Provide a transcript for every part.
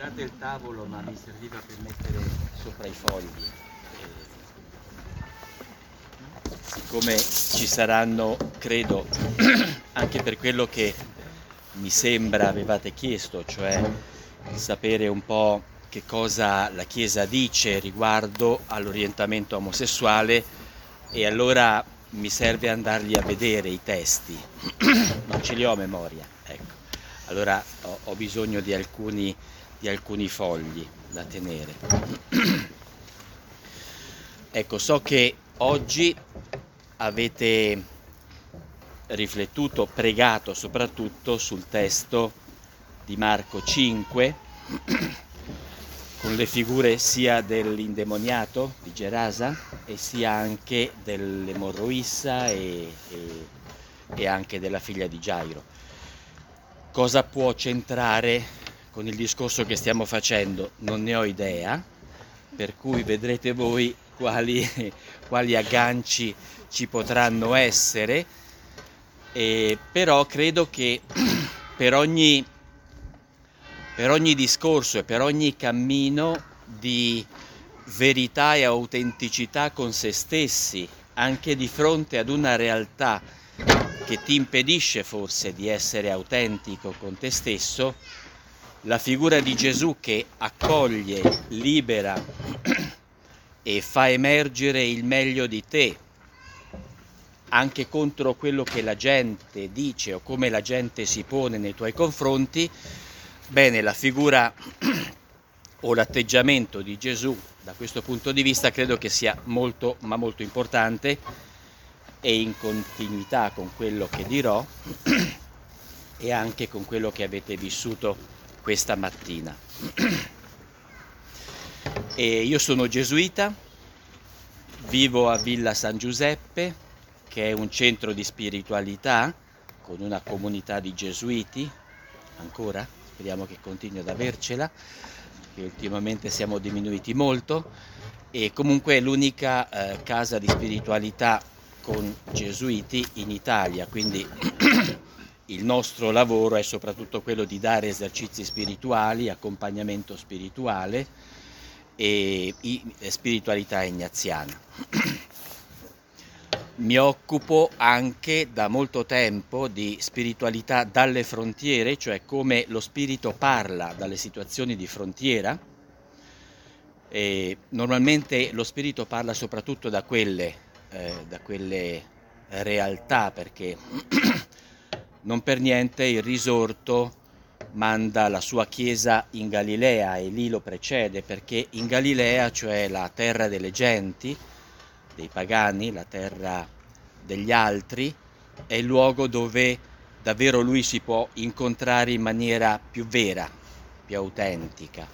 Date il tavolo, ma mi serviva per mettere sopra i fogli. Siccome ci saranno, credo, anche per quello che mi sembra avevate chiesto, cioè sapere un po' che cosa la Chiesa dice riguardo all'orientamento omosessuale e allora mi serve andarli a vedere i testi, non ce li ho a memoria, ecco. Allora ho, ho bisogno di alcuni di alcuni fogli da tenere. ecco, so che oggi avete riflettuto, pregato soprattutto sul testo di Marco 5, con le figure sia dell'indemoniato di Gerasa e sia anche dell'emorroissa e, e, e anche della figlia di Gairo. Cosa può centrare con il discorso che stiamo facendo non ne ho idea, per cui vedrete voi quali, quali agganci ci potranno essere, e però credo che per ogni, per ogni discorso e per ogni cammino di verità e autenticità con se stessi, anche di fronte ad una realtà che ti impedisce forse di essere autentico con te stesso, la figura di Gesù che accoglie, libera e fa emergere il meglio di te, anche contro quello che la gente dice o come la gente si pone nei tuoi confronti, bene, la figura o l'atteggiamento di Gesù da questo punto di vista credo che sia molto ma molto importante e in continuità con quello che dirò e anche con quello che avete vissuto questa mattina. E io sono gesuita, vivo a Villa San Giuseppe, che è un centro di spiritualità con una comunità di gesuiti, ancora, speriamo che continui ad avercela, che ultimamente siamo diminuiti molto, e comunque è l'unica eh, casa di spiritualità con gesuiti in Italia, quindi il nostro lavoro è soprattutto quello di dare esercizi spirituali, accompagnamento spirituale e spiritualità ignaziana. Mi occupo anche da molto tempo di spiritualità dalle frontiere, cioè come lo spirito parla dalle situazioni di frontiera. E normalmente lo spirito parla soprattutto da quelle, eh, da quelle realtà perché non per niente il risorto manda la sua chiesa in Galilea e lì lo precede perché in Galilea, cioè la terra delle genti, dei pagani, la terra degli altri, è il luogo dove davvero lui si può incontrare in maniera più vera, più autentica.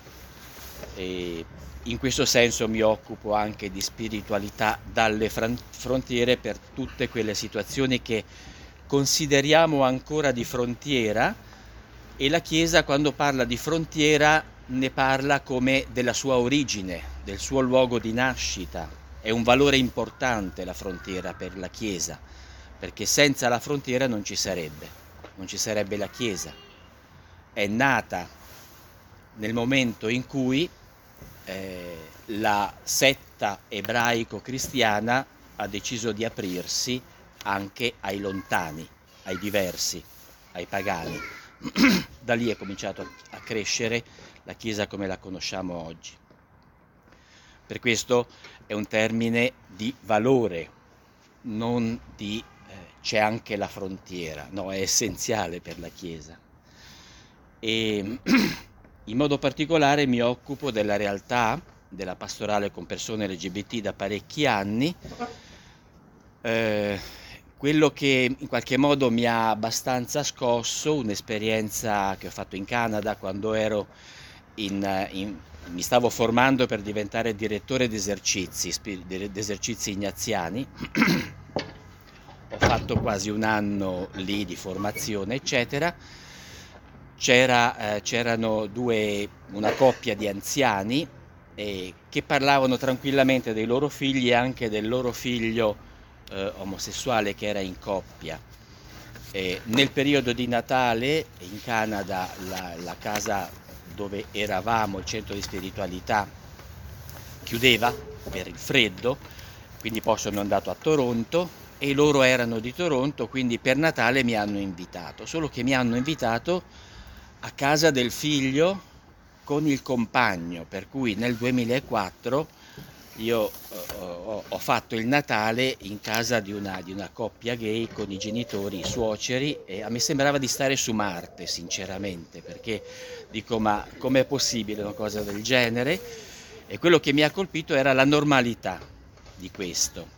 E in questo senso mi occupo anche di spiritualità dalle frontiere per tutte quelle situazioni che consideriamo ancora di frontiera e la Chiesa quando parla di frontiera ne parla come della sua origine, del suo luogo di nascita. È un valore importante la frontiera per la Chiesa, perché senza la frontiera non ci sarebbe, non ci sarebbe la Chiesa. È nata nel momento in cui eh, la setta ebraico-cristiana ha deciso di aprirsi anche ai lontani, ai diversi, ai pagani. da lì è cominciato a crescere la Chiesa come la conosciamo oggi. Per questo è un termine di valore, non di eh, c'è anche la frontiera, no, è essenziale per la Chiesa. E in modo particolare mi occupo della realtà della pastorale con persone LGBT da parecchi anni. Eh, quello che in qualche modo mi ha abbastanza scosso, un'esperienza che ho fatto in Canada quando ero in, in, mi stavo formando per diventare direttore di esercizi ignaziani. ho fatto quasi un anno lì di formazione, eccetera. C'era, eh, c'erano due, una coppia di anziani eh, che parlavano tranquillamente dei loro figli e anche del loro figlio eh, omosessuale che era in coppia. E nel periodo di Natale in Canada la, la casa dove eravamo, il centro di spiritualità, chiudeva per il freddo, quindi poi sono andato a Toronto e loro erano di Toronto, quindi per Natale mi hanno invitato, solo che mi hanno invitato a casa del figlio con il compagno, per cui nel 2004 io uh, ho fatto il Natale in casa di una, di una, coppia gay con i genitori, i suoceri e a me sembrava di stare su Marte sinceramente perché dico ma com'è possibile una cosa del genere? E quello che mi ha colpito era la normalità di questo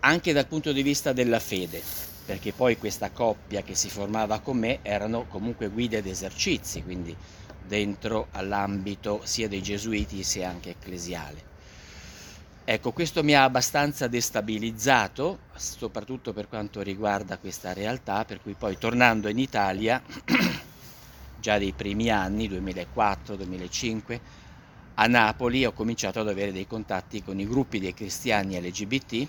anche dal punto di vista della fede perché poi questa coppia che si formava con me erano comunque guide ed esercizi quindi dentro all'ambito sia dei gesuiti sia anche ecclesiale Ecco, questo mi ha abbastanza destabilizzato, soprattutto per quanto riguarda questa realtà, per cui poi tornando in Italia, già dei primi anni, 2004-2005, a Napoli ho cominciato ad avere dei contatti con i gruppi dei cristiani LGBT,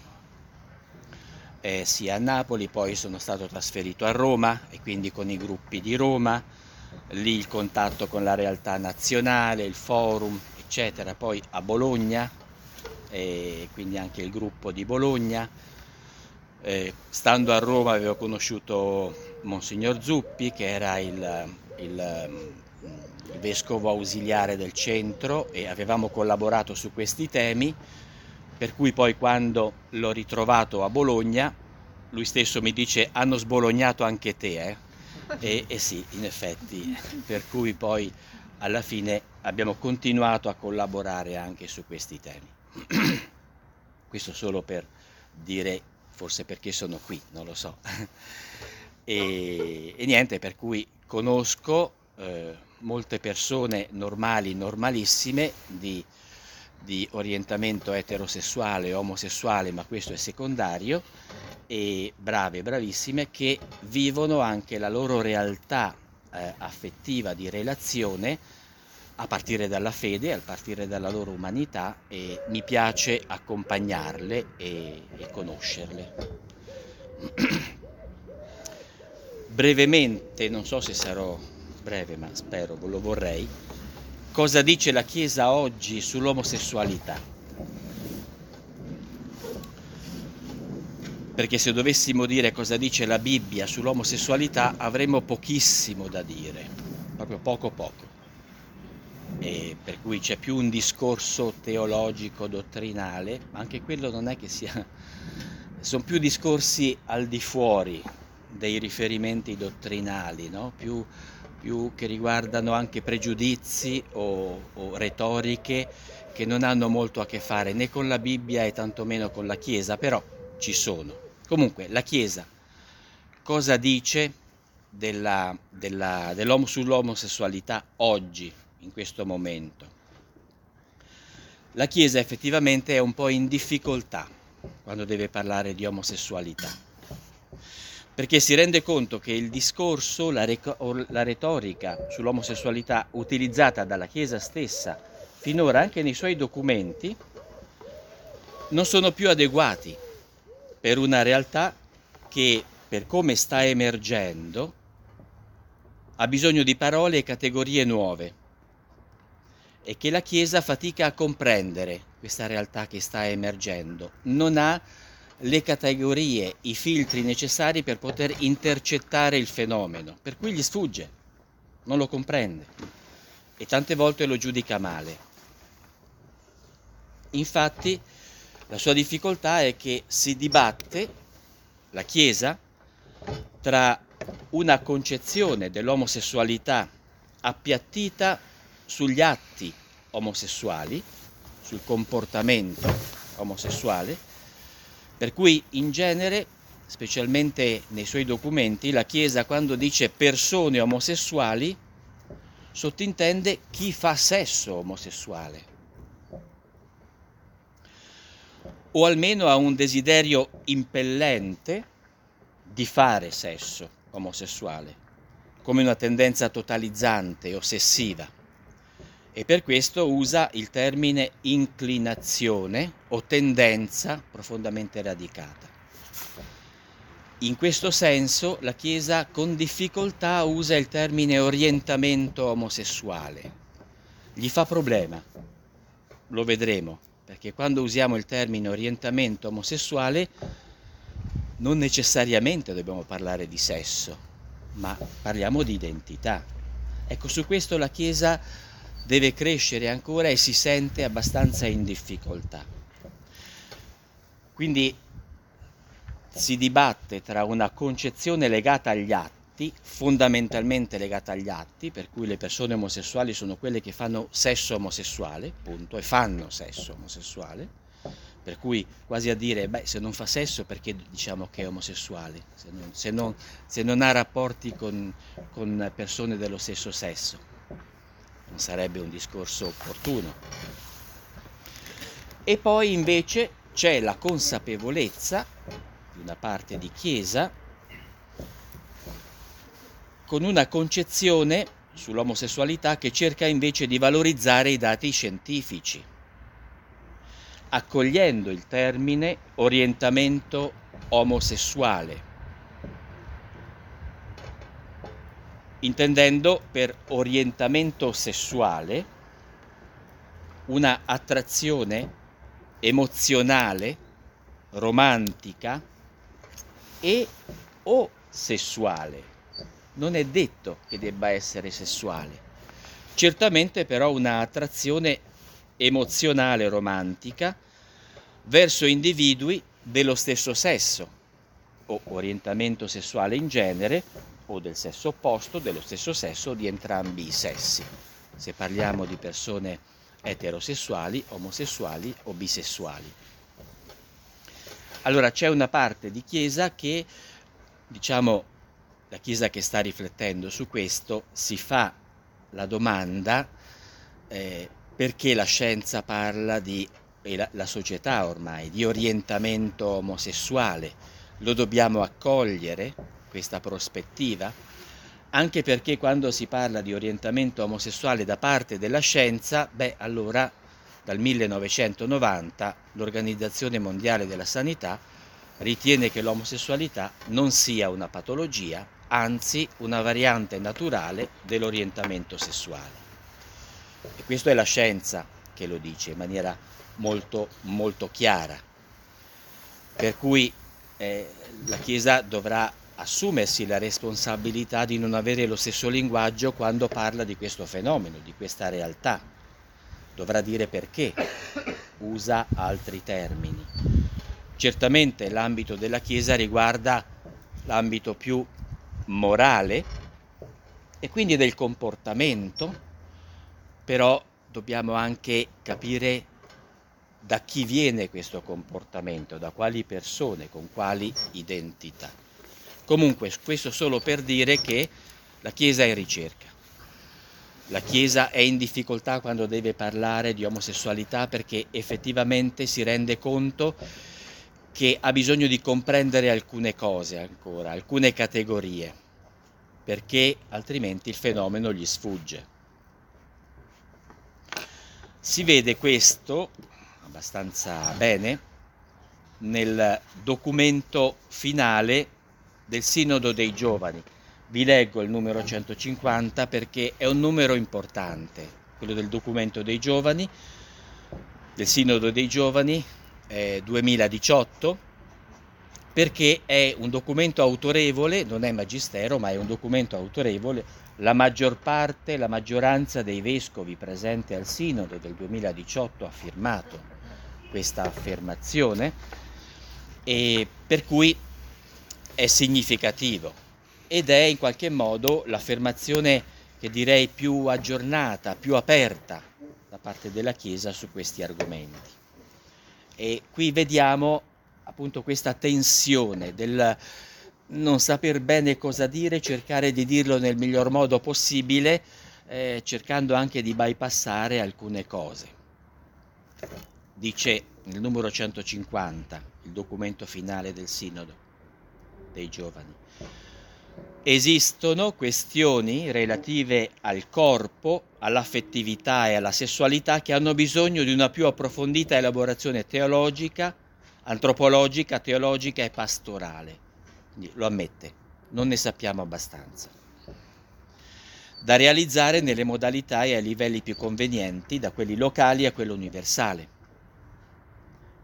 eh, sia a Napoli, poi sono stato trasferito a Roma e quindi con i gruppi di Roma, lì il contatto con la realtà nazionale, il forum, eccetera, poi a Bologna e quindi anche il gruppo di Bologna. Eh, stando a Roma avevo conosciuto Monsignor Zuppi che era il, il, il vescovo ausiliare del centro e avevamo collaborato su questi temi, per cui poi quando l'ho ritrovato a Bologna lui stesso mi dice hanno sbolognato anche te, eh? e, e sì, in effetti, per cui poi alla fine abbiamo continuato a collaborare anche su questi temi. Questo solo per dire, forse perché sono qui, non lo so. e, e, niente, per cui conosco eh, molte persone normali, normalissime, di, di orientamento eterosessuale, omosessuale, ma questo è secondario, e brave, bravissime, che vivono anche la loro realtà eh, affettiva di relazione a partire dalla fede, a partire dalla loro umanità e mi piace accompagnarle e, e conoscerle. Brevemente, non so se sarò breve, ma spero, lo vorrei, cosa dice la Chiesa oggi sull'omosessualità? Perché se dovessimo dire cosa dice la Bibbia sull'omosessualità avremmo pochissimo da dire, proprio poco poco e per cui c'è più un discorso teologico, dottrinale, ma anche quello non è che sia, sono più discorsi al di fuori dei riferimenti dottrinali, no? più, più, che riguardano anche pregiudizi o, o retoriche che non hanno molto a che fare né con la Bibbia e tantomeno con la Chiesa, però ci sono. Comunque la Chiesa cosa dice della, della, dell'om- sull'omosessualità oggi? In questo momento. La Chiesa effettivamente è un po' in difficoltà quando deve parlare di omosessualità, perché si rende conto che il discorso, la, rec- la retorica sull'omosessualità utilizzata dalla Chiesa stessa finora anche nei suoi documenti non sono più adeguati per una realtà che per come sta emergendo ha bisogno di parole e categorie nuove e che la Chiesa fatica a comprendere questa realtà che sta emergendo. Non ha le categorie, i filtri necessari per poter intercettare il fenomeno, per cui gli sfugge, non lo comprende e tante volte lo giudica male. Infatti la sua difficoltà è che si dibatte la Chiesa tra una concezione dell'omosessualità appiattita sugli atti omosessuali, sul comportamento omosessuale, per cui in genere, specialmente nei suoi documenti, la Chiesa quando dice persone omosessuali sottintende chi fa sesso omosessuale. O almeno ha un desiderio impellente di fare sesso omosessuale, come una tendenza totalizzante, ossessiva e per questo usa il termine inclinazione o tendenza profondamente radicata. in questo senso la Chiesa con difficoltà usa il termine orientamento omosessuale. Gli fa problema, lo vedremo, perché quando usiamo il termine orientamento omosessuale non necessariamente dobbiamo parlare di sesso, ma parliamo di identità. Ecco, su questo la Chiesa deve crescere ancora e si sente abbastanza in difficoltà. Quindi si dibatte tra una concezione legata agli atti, fondamentalmente legata agli atti, per cui le persone omosessuali sono quelle che fanno sesso omosessuale, punto, e fanno sesso omosessuale, per cui quasi a dire, beh, se non fa sesso perché diciamo che è omosessuale, se non, se non, se non ha rapporti con, con persone dello stesso sesso, sarebbe un discorso opportuno. E poi invece c'è la consapevolezza di una parte di Chiesa con una concezione sull'omosessualità che cerca invece di valorizzare i dati scientifici accogliendo il termine orientamento omosessuale, intendendo per orientamento sessuale una attrazione emozionale, romantica e o sessuale. Non è detto che debba essere sessuale. Certamente però una attrazione emozionale romantica verso individui dello stesso sesso o orientamento sessuale in genere o del sesso opposto, dello stesso sesso o di entrambi i sessi. Se parliamo di persone eterosessuali, omosessuali o bisessuali. Allora c'è una parte di Chiesa che, diciamo, la Chiesa che sta riflettendo su questo, si fa la domanda eh, perché la scienza parla di, e la, la società ormai, di orientamento omosessuale. Lo dobbiamo accogliere, questa prospettiva? Anche perché quando si parla di orientamento omosessuale da parte della scienza, beh, allora dal 1990 l'Organizzazione Mondiale della Sanità ritiene che l'omosessualità non sia una patologia, anzi una variante naturale dell'orientamento sessuale. E questa è la scienza che lo dice in maniera molto, molto chiara. Per cui eh, la Chiesa dovrà assumersi la responsabilità di non avere lo stesso linguaggio quando parla di questo fenomeno, di questa realtà. Dovrà dire perché usa altri termini. Certamente l'ambito della Chiesa riguarda l'ambito più morale e quindi del comportamento però dobbiamo anche capire da chi viene questo comportamento, da quali persone, con quali identità. Comunque, questo solo per dire che la Chiesa è in ricerca. La Chiesa è in difficoltà quando deve parlare di omosessualità perché effettivamente si rende conto che ha bisogno di comprendere alcune cose ancora, alcune categorie, perché altrimenti il fenomeno gli sfugge. Si vede questo abbastanza bene nel documento finale del Sinodo dei Giovani. Vi leggo il numero 150 perché è un numero importante, quello del documento dei Giovani, del Sinodo dei Giovani eh, 2018, perché è un documento autorevole, non è magistero, ma è un documento autorevole la maggior parte, la maggioranza dei vescovi presenti al Sinodo del 2018 ha firmato questa affermazione e per cui è significativo ed è in qualche modo l'affermazione che direi più aggiornata, più aperta da parte della Chiesa su questi argomenti. E qui vediamo appunto questa tensione del non saper bene cosa dire, cercare di dirlo nel miglior modo possibile, eh, cercando anche di bypassare alcune cose. Dice nel numero 150, il documento finale del Sinodo dei giovani. Esistono questioni relative al corpo, all'affettività e alla sessualità che hanno bisogno di una più approfondita elaborazione teologica, antropologica, teologica e pastorale Quindi lo ammette, non ne sappiamo abbastanza. Da realizzare nelle modalità e ai livelli più convenienti, da quelli locali a quello universale.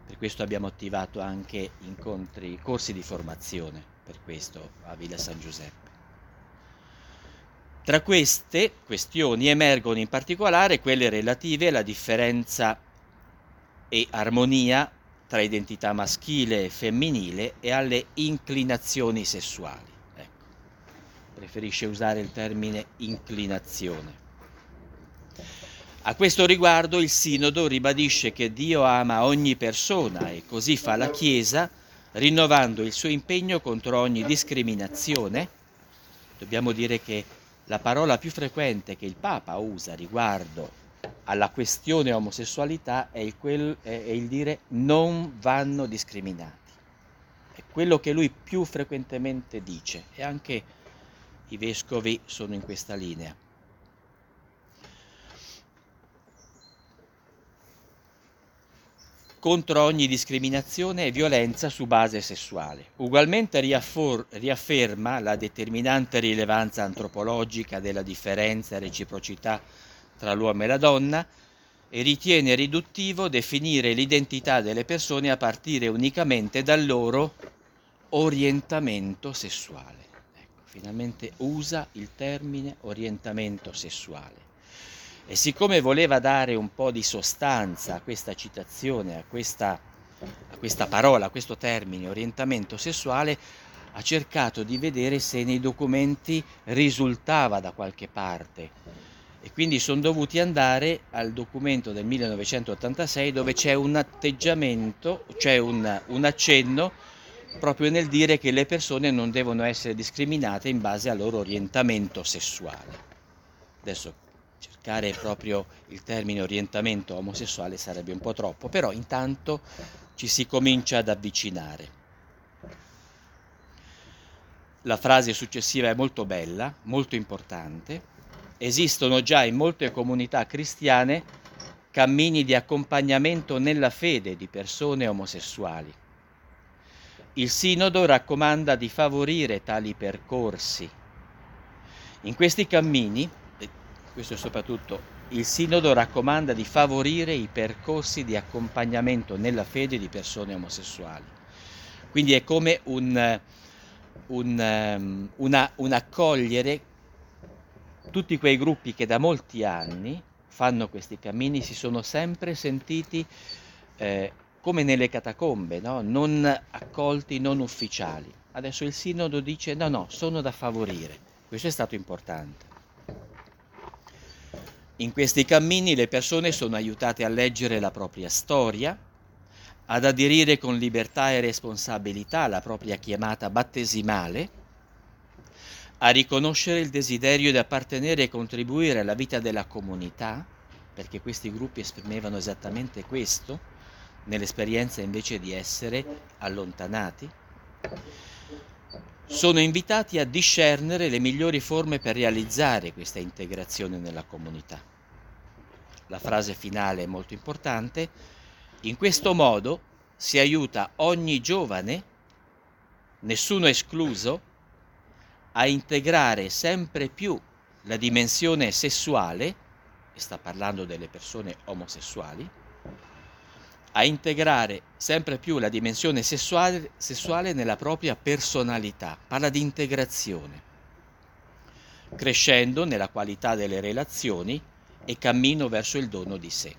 Per questo abbiamo attivato anche incontri, corsi di formazione, per questo a Villa San Giuseppe. Tra queste questioni emergono in particolare quelle relative alla differenza e armonia tra identità maschile e femminile e alle inclinazioni sessuali. Ecco, preferisce usare il termine inclinazione. A questo riguardo il Sinodo ribadisce che Dio ama ogni persona e così fa la Chiesa, rinnovando il suo impegno contro ogni discriminazione. Dobbiamo dire che la parola più frequente che il Papa usa riguardo alla questione omosessualità è il, quel, è il dire non vanno discriminati. È quello che lui più frequentemente dice e anche i vescovi sono in questa linea. Contro ogni discriminazione e violenza su base sessuale. Ugualmente riaffor- riafferma la determinante rilevanza antropologica della differenza e reciprocità tra l'uomo e la donna e ritiene riduttivo definire l'identità delle persone a partire unicamente dal loro orientamento sessuale. Ecco, finalmente usa il termine orientamento sessuale. E siccome voleva dare un po' di sostanza a questa citazione, a questa, a questa parola, a questo termine, orientamento sessuale, ha cercato di vedere se nei documenti risultava da qualche parte. E quindi sono dovuti andare al documento del 1986 dove c'è un atteggiamento, c'è un, un accenno proprio nel dire che le persone non devono essere discriminate in base al loro orientamento sessuale. Adesso cercare proprio il termine orientamento omosessuale sarebbe un po' troppo, però intanto ci si comincia ad avvicinare. La frase successiva è molto bella, molto importante. Esistono già in molte comunità cristiane cammini di accompagnamento nella fede di persone omosessuali. Il Sinodo raccomanda di favorire tali percorsi. In questi cammini questo soprattutto il Sinodo raccomanda di favorire i percorsi di accompagnamento nella fede di persone omosessuali. Quindi è come un, un, um, una, un accogliere tutti quei gruppi che da molti anni fanno questi cammini, si sono sempre sentiti eh, come nelle catacombe, no? non accolti, non ufficiali. Adesso il Sinodo dice no, no, sono da favorire. Questo è stato importante. In questi cammini le persone sono aiutate a leggere la propria storia, ad aderire con libertà e responsabilità alla propria chiamata battesimale, a riconoscere il desiderio di appartenere e contribuire alla vita della comunità, perché questi gruppi esprimevano esattamente questo, nell'esperienza invece di essere allontanati. Sono invitati a discernere le migliori forme per realizzare questa integrazione nella comunità. La frase finale è molto importante, in questo modo si aiuta ogni giovane, nessuno escluso, a integrare sempre più la dimensione sessuale, e sta parlando delle persone omosessuali, a integrare sempre più la dimensione sessuale, sessuale nella propria personalità, parla di integrazione, crescendo nella qualità delle relazioni e cammino verso il dono di sé.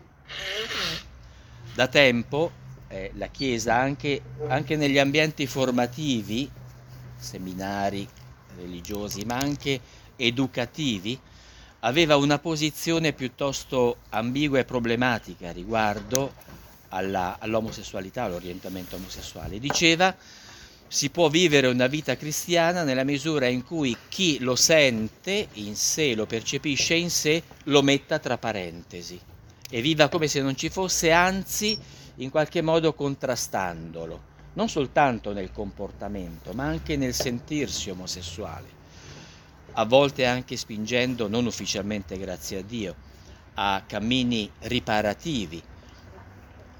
Da tempo eh, la Chiesa, anche, anche negli ambienti formativi, seminari religiosi, ma anche educativi, aveva una posizione piuttosto ambigua e problematica riguardo alla, all'omosessualità, all'orientamento omosessuale. Diceva si può vivere una vita cristiana nella misura in cui chi lo sente in sé, lo percepisce in sé, lo metta tra parentesi e viva come se non ci fosse, anzi in qualche modo contrastandolo, non soltanto nel comportamento, ma anche nel sentirsi omosessuale, a volte anche spingendo, non ufficialmente grazie a Dio, a cammini riparativi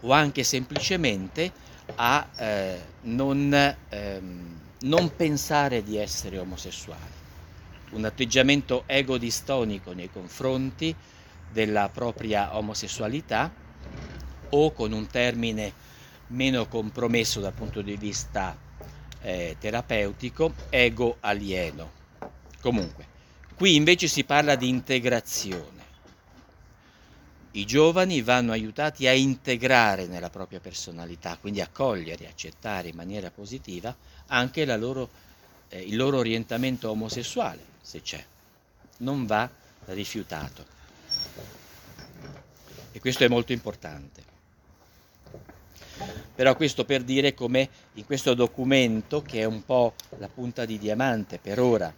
o anche semplicemente a eh, non, ehm, non pensare di essere omosessuali, un atteggiamento egodistonico nei confronti della propria omosessualità o con un termine meno compromesso dal punto di vista eh, terapeutico, ego alieno. Comunque, qui invece si parla di integrazione. I giovani vanno aiutati a integrare nella propria personalità, quindi a cogliere, accettare in maniera positiva anche loro, eh, il loro orientamento omosessuale, se c'è. Non va rifiutato. E questo è molto importante. Però questo per dire come in questo documento, che è un po' la punta di diamante per ora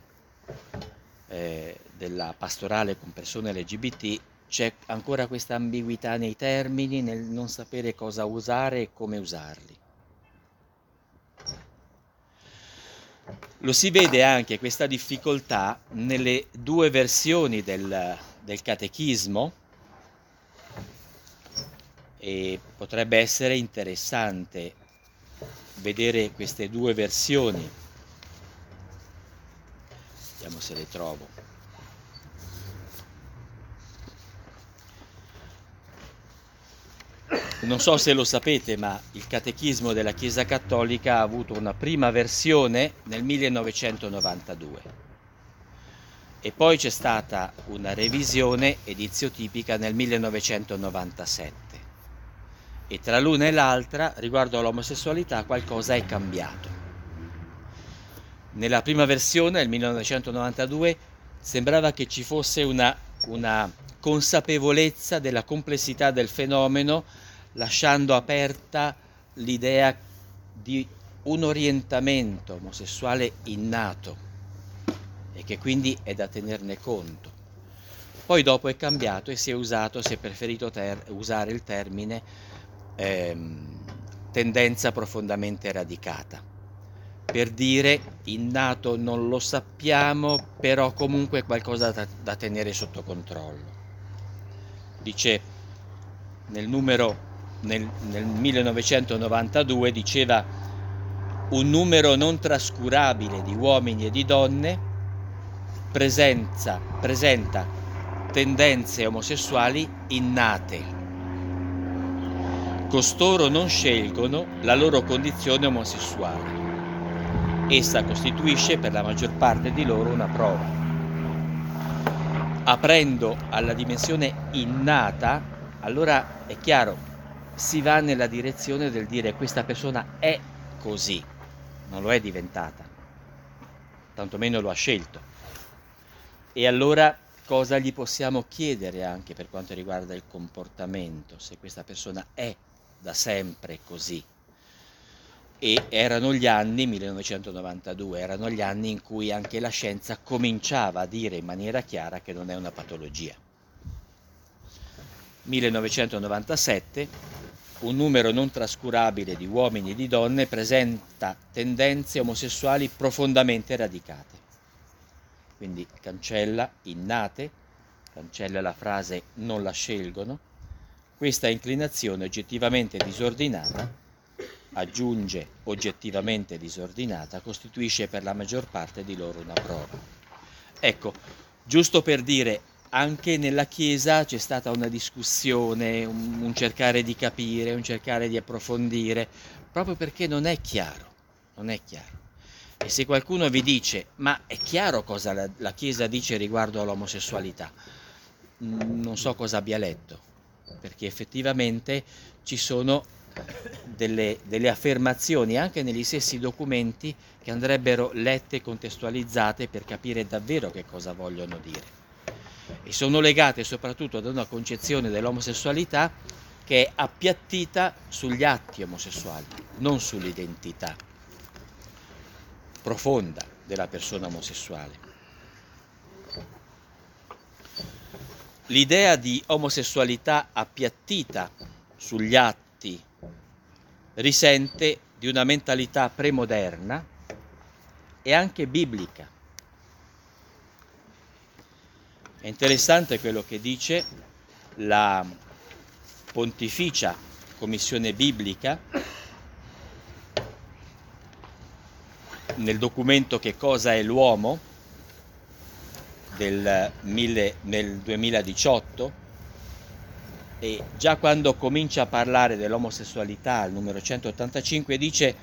eh, della pastorale con persone LGBT, c'è ancora questa ambiguità nei termini, nel non sapere cosa usare e come usarli. Lo si vede anche questa difficoltà nelle due versioni del, del catechismo, e potrebbe essere interessante vedere queste due versioni. Vediamo se le trovo. Non so se lo sapete, ma il Catechismo della Chiesa Cattolica ha avuto una prima versione nel 1992 e poi c'è stata una revisione edizio tipica nel 1997 e tra l'una e l'altra riguardo all'omosessualità qualcosa è cambiato. Nella prima versione, nel 1992, sembrava che ci fosse una, una consapevolezza della complessità del fenomeno, lasciando aperta l'idea di un orientamento omosessuale innato e che quindi è da tenerne conto. Poi dopo è cambiato e si è usato, si è preferito ter- usare il termine ehm, tendenza profondamente radicata. Per dire innato non lo sappiamo, però comunque qualcosa da, da tenere sotto controllo. Dice nel numero nel, nel 1992 diceva un numero non trascurabile di uomini e di donne presenza, presenta tendenze omosessuali innate Costoro non scelgono la loro condizione omosessuale. Essa costituisce per la maggior parte di loro una prova. Aprendo alla dimensione innata, allora è chiaro, si va nella direzione del dire questa persona è così, non lo è diventata, tantomeno lo ha scelto. E allora cosa gli possiamo chiedere anche per quanto riguarda il comportamento, se questa persona è da sempre così. E erano gli anni, 1992, erano gli anni in cui anche la scienza cominciava a dire in maniera chiara che non è una patologia. 1997, un numero non trascurabile di uomini e di donne presenta tendenze omosessuali profondamente radicate. Quindi cancella innate, cancella la frase non la scelgono, questa inclinazione oggettivamente disordinata, aggiunge oggettivamente disordinata, costituisce per la maggior parte di loro una prova. Ecco, giusto per dire, anche nella Chiesa c'è stata una discussione, un, un cercare di capire, un cercare di approfondire, proprio perché non è chiaro, non è chiaro. E se qualcuno vi dice, ma è chiaro cosa la, la Chiesa dice riguardo all'omosessualità, mm, non so cosa abbia letto, perché effettivamente ci sono delle, delle, affermazioni anche negli stessi documenti che andrebbero lette e contestualizzate per capire davvero che cosa vogliono dire. E sono legate soprattutto ad una concezione dell'omosessualità che è appiattita sugli atti omosessuali, non sull'identità profonda della persona omosessuale. L'idea di omosessualità appiattita sugli atti risente di una mentalità premoderna e anche biblica. È interessante quello che dice la Pontificia Commissione Biblica nel documento Che cosa è l'uomo del, mille, nel 2018 e già quando comincia a parlare dell'omosessualità al numero 185 dice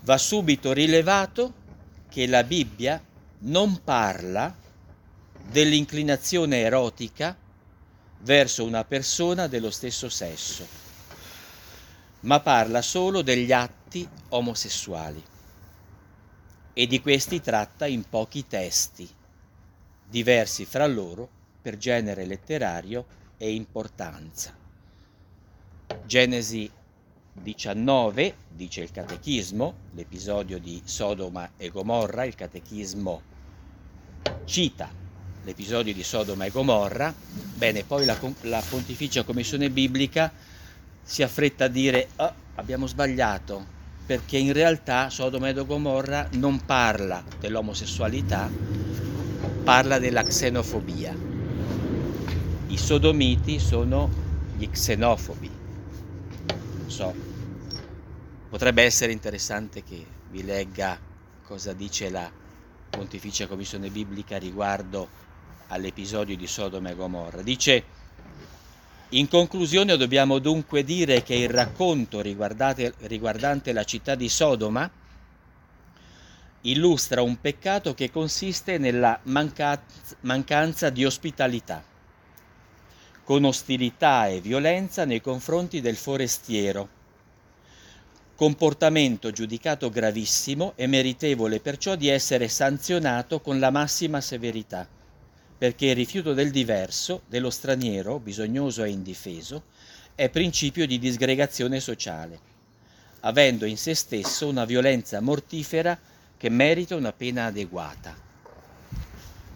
va subito rilevato che la Bibbia non parla dell'inclinazione erotica verso una persona dello stesso sesso, ma parla solo degli atti omosessuali e di questi tratta in pochi testi, diversi fra loro per genere letterario e importanza. Genesi 19, dice il Catechismo, l'episodio di Sodoma e Gomorra, il Catechismo cita l'episodio di Sodoma e Gomorra, bene, poi la, la Pontificia Commissione Biblica si affretta a dire oh, abbiamo sbagliato, perché in realtà Sodoma e Gomorra non parla dell'omosessualità, parla della xenofobia. I sodomiti sono gli xenofobi. Non so, potrebbe essere interessante che vi legga cosa dice la Pontificia Commissione Biblica riguardo all'episodio di Sodoma e Gomorra. Dice, in conclusione dobbiamo dunque dire che il racconto riguardante la città di Sodoma illustra un peccato che consiste nella mancanza di ospitalità, con ostilità e violenza nei confronti del forestiero, comportamento giudicato gravissimo e meritevole perciò di essere sanzionato con la massima severità perché il rifiuto del diverso, dello straniero, bisognoso e indifeso, è principio di disgregazione sociale, avendo in se stesso una violenza mortifera che merita una pena adeguata.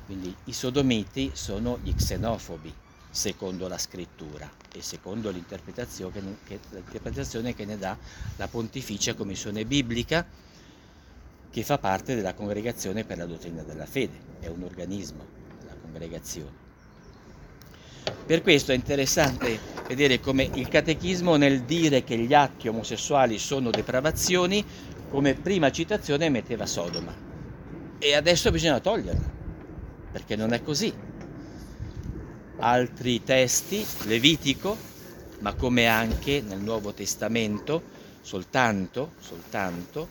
Quindi i sodomiti sono gli xenofobi, secondo la scrittura e secondo l'interpretazione che, l'interpretazione che ne dà la Pontificia Commissione Biblica, che fa parte della Congregazione per la Dottrina della Fede, è un organismo congregazione. Per questo è interessante vedere come il catechismo nel dire che gli atti omosessuali sono depravazioni, come prima citazione metteva Sodoma. E adesso bisogna toglierla, perché non è così. Altri testi, Levitico, ma come anche nel Nuovo Testamento, soltanto, soltanto,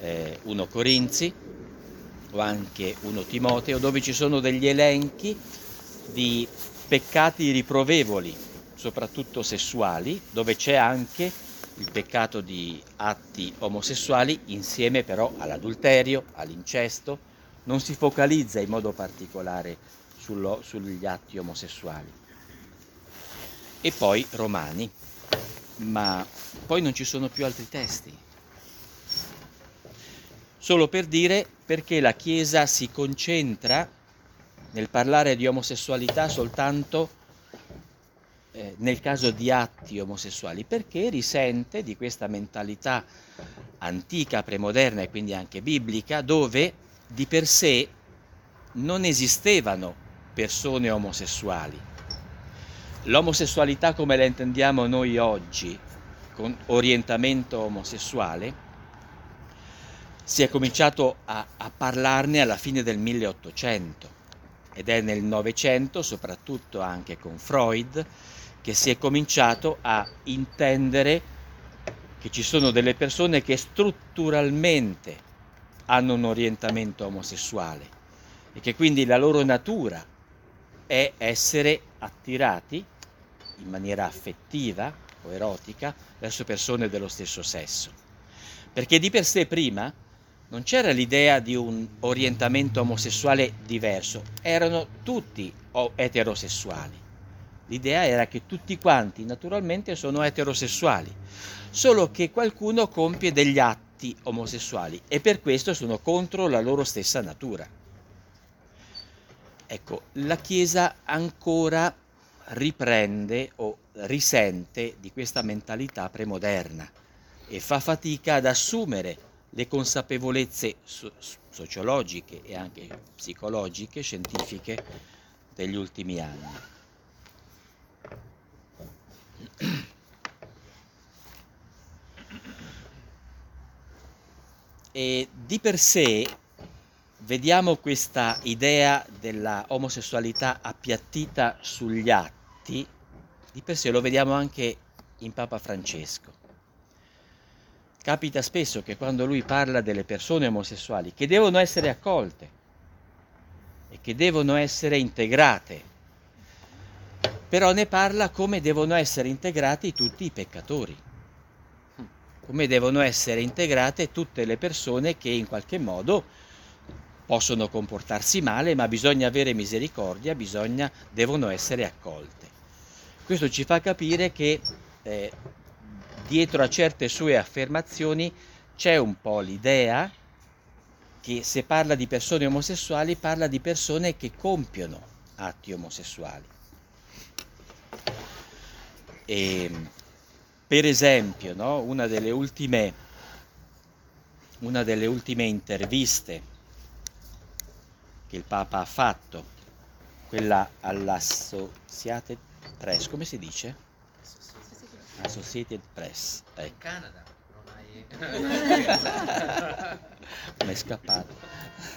eh, 1 Corinzi, o anche 1 Timoteo, dove ci sono degli elenchi di peccati riprovevoli, soprattutto sessuali, dove c'è anche il peccato di atti omosessuali insieme però all'adulterio, all'incesto, non si focalizza in modo particolare sullo, sugli atti omosessuali. E poi romani, ma poi non ci sono più altri testi solo per dire perché la Chiesa si concentra nel parlare di omosessualità soltanto eh, nel caso di atti omosessuali, perché risente di questa mentalità antica, premoderna e quindi anche biblica, dove di per sé non esistevano persone omosessuali. L'omosessualità come la intendiamo noi oggi, con orientamento omosessuale, si è cominciato a, a, parlarne alla fine del 1800 ed è nel Novecento, soprattutto anche con Freud, che si è cominciato a intendere che ci sono delle persone che strutturalmente hanno un orientamento omosessuale e che quindi la loro natura è essere attirati in maniera affettiva o erotica verso persone dello stesso sesso. Perché di per sé prima non c'era l'idea di un orientamento omosessuale diverso, erano tutti eterosessuali. L'idea era che tutti quanti naturalmente sono eterosessuali, solo che qualcuno compie degli atti omosessuali e per questo sono contro la loro stessa natura. Ecco, la Chiesa ancora riprende o risente di questa mentalità premoderna e fa fatica ad assumere le consapevolezze so- sociologiche e anche psicologiche, scientifiche degli ultimi anni. e di per sé vediamo questa idea della omosessualità appiattita sugli atti, di per sé lo vediamo anche in Papa Francesco. Capita spesso che quando lui parla delle persone omosessuali che devono essere accolte e che devono essere integrate, però ne parla come devono essere integrati tutti i peccatori, come devono essere integrate tutte le persone che in qualche modo possono comportarsi male, ma bisogna avere misericordia, bisogna, devono essere accolte. Questo ci fa capire che eh, dietro a certe sue affermazioni c'è un po' l'idea che se parla di persone omosessuali parla di persone che compiono atti omosessuali. E, per esempio, no, una, delle ultime, una delle ultime interviste che il Papa ha fatto, quella all'Associated Press, come si dice? Associated Press. Ecco. In Canada non hai... Mi è scappato.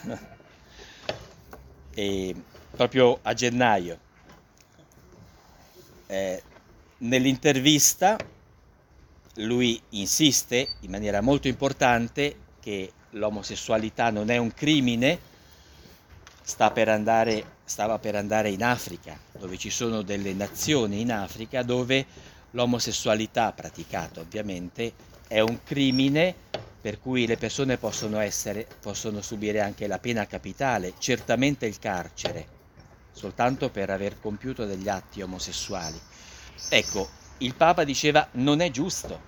e proprio a gennaio. Eh, nell'intervista lui insiste in maniera molto importante che l'omosessualità non è un crimine, sta per andare, stava per andare in Africa, dove ci sono delle nazioni in Africa dove l'omosessualità praticata ovviamente è un crimine per cui le persone possono, essere, possono subire anche la pena capitale, certamente il carcere, soltanto per aver compiuto degli atti omosessuali. Ecco, il Papa diceva non è giusto,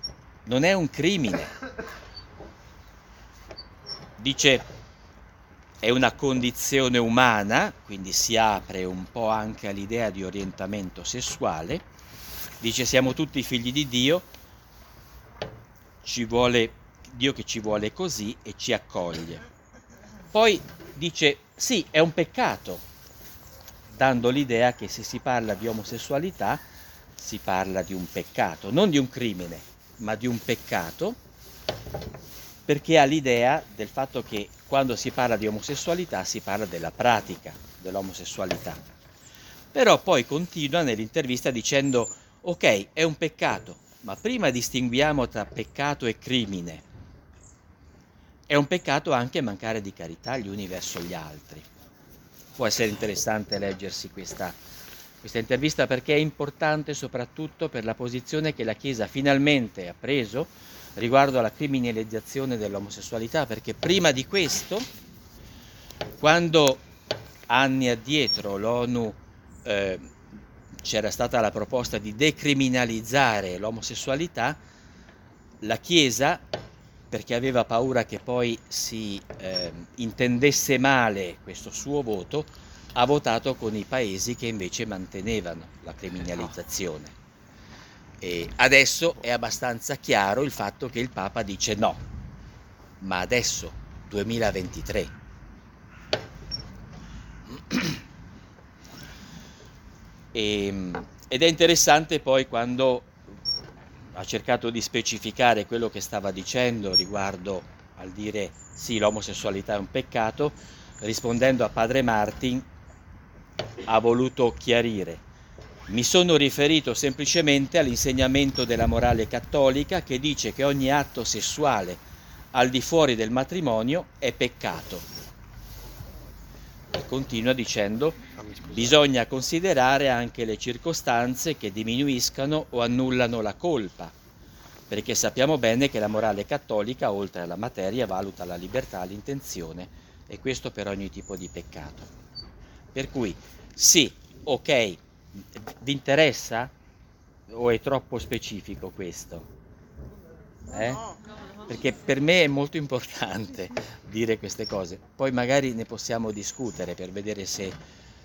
non è un crimine. Dice è una condizione umana, quindi si apre un po' anche all'idea di orientamento sessuale, dice siamo tutti figli di Dio, ci vuole Dio che ci vuole così e ci accoglie. Poi dice sì, è un peccato, dando l'idea che se si parla di omosessualità si parla di un peccato, non di un crimine, ma di un peccato, perché ha l'idea del fatto che quando si parla di omosessualità si parla della pratica dell'omosessualità. Però poi continua nell'intervista dicendo ok, è un peccato, ma prima distinguiamo tra peccato e crimine. È un peccato anche mancare di carità gli uni verso gli altri. Può essere interessante leggersi questa, questa intervista perché è importante soprattutto per la posizione che la Chiesa finalmente ha preso riguardo alla criminalizzazione dell'omosessualità, perché prima di questo, quando anni addietro l'ONU eh, c'era stata la proposta di decriminalizzare l'omosessualità, la Chiesa, perché aveva paura che poi si eh, intendesse male questo suo voto, ha votato con i paesi che invece mantenevano la criminalizzazione. E adesso è abbastanza chiaro il fatto che il Papa dice no, ma adesso, 2023. E, ehm, ed è interessante poi quando ha cercato di specificare quello che stava dicendo riguardo al dire sì, l'omosessualità è un peccato, rispondendo a padre Martin ha voluto chiarire mi sono riferito semplicemente all'insegnamento della morale cattolica che dice che ogni atto sessuale al di fuori del matrimonio è peccato. E continua dicendo bisogna considerare anche le circostanze che diminuiscano o annullano la colpa, perché sappiamo bene che la morale cattolica, oltre alla materia, valuta la libertà, l'intenzione e questo per ogni tipo di peccato. Per cui sì, ok, vi interessa? O è troppo specifico questo? Eh? Perché per me è molto importante dire queste cose. Poi magari ne possiamo discutere per vedere se,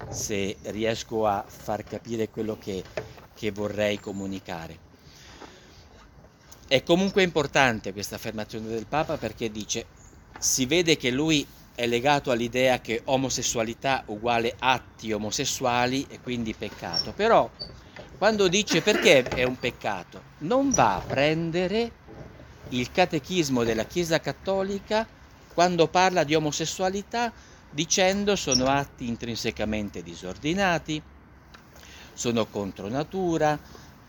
se riesco a far capire quello che, che vorrei comunicare. È comunque importante questa affermazione del Papa perché dice si vede che lui è legato all'idea che omosessualità uguale atti omosessuali e quindi peccato. Però quando dice perché è un peccato, non va a prendere il catechismo della Chiesa Cattolica quando parla di omosessualità dicendo sono atti intrinsecamente disordinati, sono contro natura,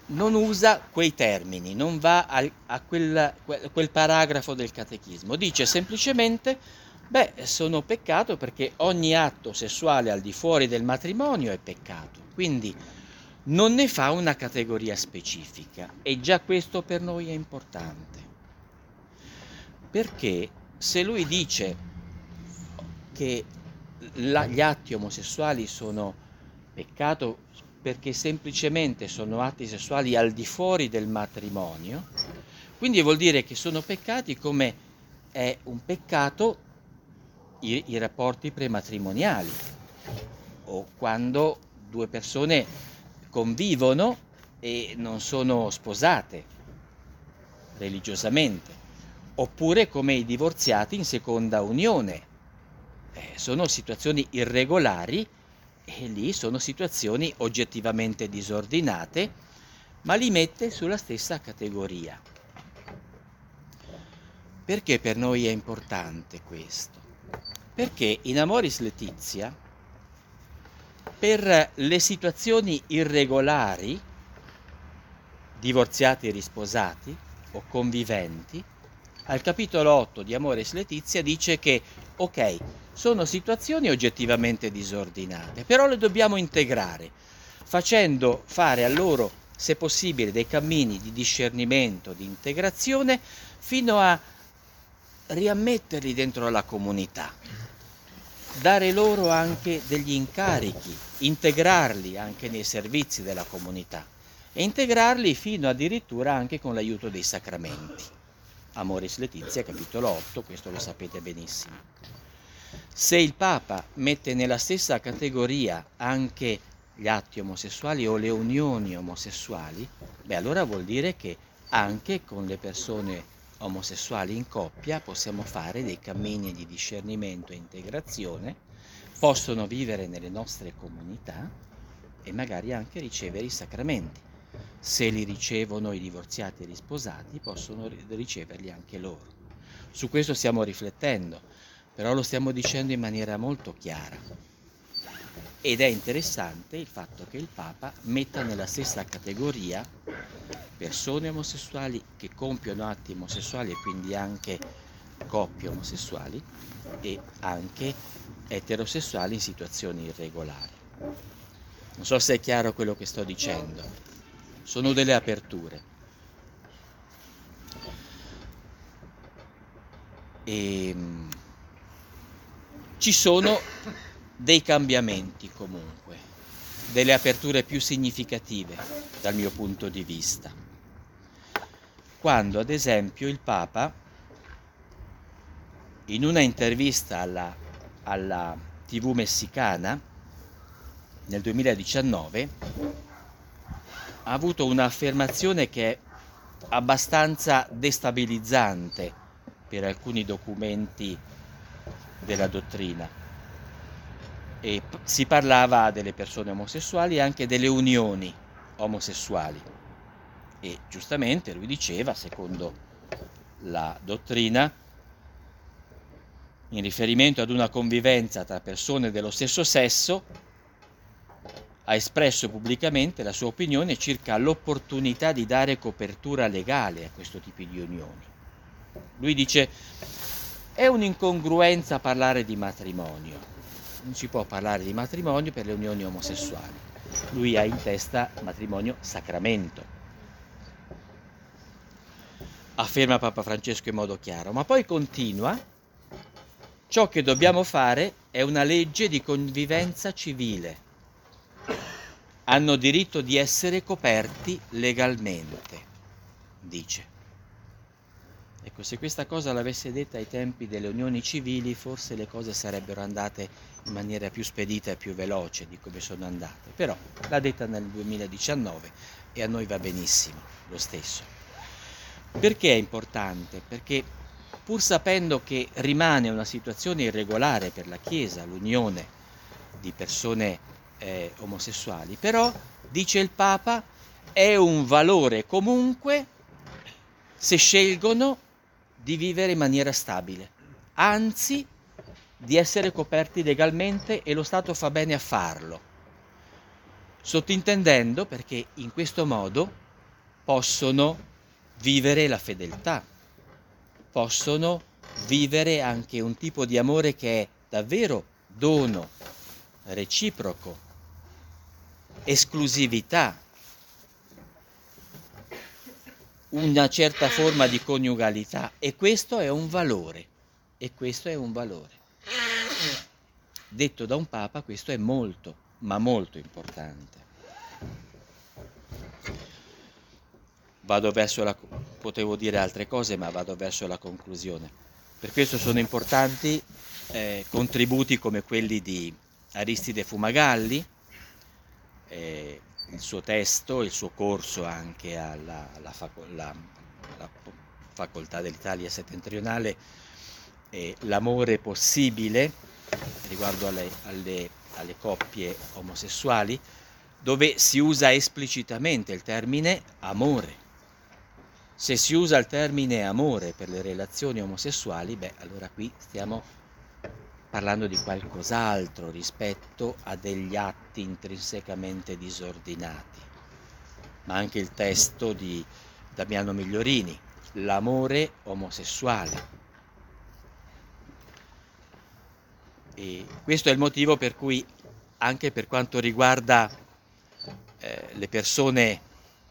non usa quei termini, non va a, a quel, quel paragrafo del catechismo, dice semplicemente, beh, sono peccato perché ogni atto sessuale al di fuori del matrimonio è peccato, quindi non ne fa una categoria specifica e già questo per noi è importante, perché se lui dice che la, gli atti omosessuali sono peccato perché semplicemente sono atti sessuali al di fuori del matrimonio, quindi vuol dire che sono peccati come è un peccato i, i rapporti prematrimoniali o quando due persone convivono e non sono sposate religiosamente, oppure come i divorziati in seconda unione. Eh, sono situazioni irregolari e lì sono situazioni oggettivamente disordinate, ma li mette sulla stessa categoria. Perché per noi è importante questo? Perché in Amoris Letizia, per le situazioni irregolari, divorziati e risposati o conviventi, al capitolo 8 di Amoris Letizia dice che, ok, sono situazioni oggettivamente disordinate, però le dobbiamo integrare, facendo fare a loro, se possibile, dei cammini di discernimento, di integrazione, fino a riammetterli dentro la comunità, dare loro anche degli incarichi, integrarli anche nei servizi della comunità e integrarli fino addirittura anche con l'aiuto dei sacramenti. Amoris Letizia, capitolo 8, questo lo sapete benissimo. Se il Papa mette nella stessa categoria anche gli atti omosessuali o le unioni omosessuali, beh allora vuol dire che anche con le persone omosessuali in coppia possiamo fare dei cammini di discernimento e integrazione, possono vivere nelle nostre comunità e magari anche ricevere i sacramenti. Se li ricevono i divorziati e gli sposati, possono riceverli anche loro. Su questo stiamo riflettendo però lo stiamo dicendo in maniera molto chiara. Ed è interessante il fatto che il Papa metta nella stessa categoria persone omosessuali che compiono atti omosessuali e quindi anche coppie omosessuali e anche eterosessuali in situazioni irregolari. Non so se è chiaro quello che sto dicendo, sono delle aperture. E ehm, ci sono dei cambiamenti comunque, delle aperture più significative dal mio punto di vista. Quando ad esempio il Papa, in una intervista alla, alla TV messicana nel 2019, ha avuto un'affermazione che è abbastanza destabilizzante per alcuni documenti della dottrina. E si parlava delle persone omosessuali e anche delle unioni omosessuali. E giustamente lui diceva, secondo la dottrina, in riferimento ad una convivenza tra persone dello stesso sesso, ha espresso pubblicamente la sua opinione circa l'opportunità di dare copertura legale a questo tipo di unioni. Lui dice è un'incongruenza parlare di matrimonio. Non si può parlare di matrimonio per le unioni omosessuali. Lui ha in testa matrimonio sacramento. Afferma Papa Francesco in modo chiaro, ma poi continua, ciò che dobbiamo fare è una legge di convivenza civile. Hanno diritto di essere coperti legalmente, dice. Ecco, se questa cosa l'avesse detta ai tempi delle unioni civili, forse le cose sarebbero andate in maniera più spedita e più veloce di come sono andate. Però l'ha detta nel 2019 e a noi va benissimo lo stesso. Perché è importante? Perché pur sapendo che rimane una situazione irregolare per la Chiesa, l'unione di persone eh, omosessuali, però, dice il Papa, è un valore comunque se scelgono di vivere in maniera stabile, anzi di essere coperti legalmente e lo Stato fa bene a farlo, sottintendendo perché in questo modo possono vivere la fedeltà, possono vivere anche un tipo di amore che è davvero dono, reciproco, esclusività, una certa forma di coniugalità e questo è un valore, e questo è un valore. Detto da un papa, questo è molto, ma molto importante. Vado verso la potevo dire altre cose, ma vado verso la conclusione. Per questo sono importanti eh, contributi come quelli di Aristide Fumagalli, eh, il suo testo, il suo corso anche alla, alla, faco, la, alla Facoltà dell'Italia settentrionale, eh, L'amore possibile riguardo alle, alle, alle coppie omosessuali, dove si usa esplicitamente il termine amore. Se si usa il termine amore per le relazioni omosessuali, beh, allora qui stiamo parlando di qualcos'altro rispetto a degli atti intrinsecamente disordinati. Ma anche il testo di Damiano Migliorini, l'amore omosessuale. E questo è il motivo per cui anche per quanto riguarda eh, le persone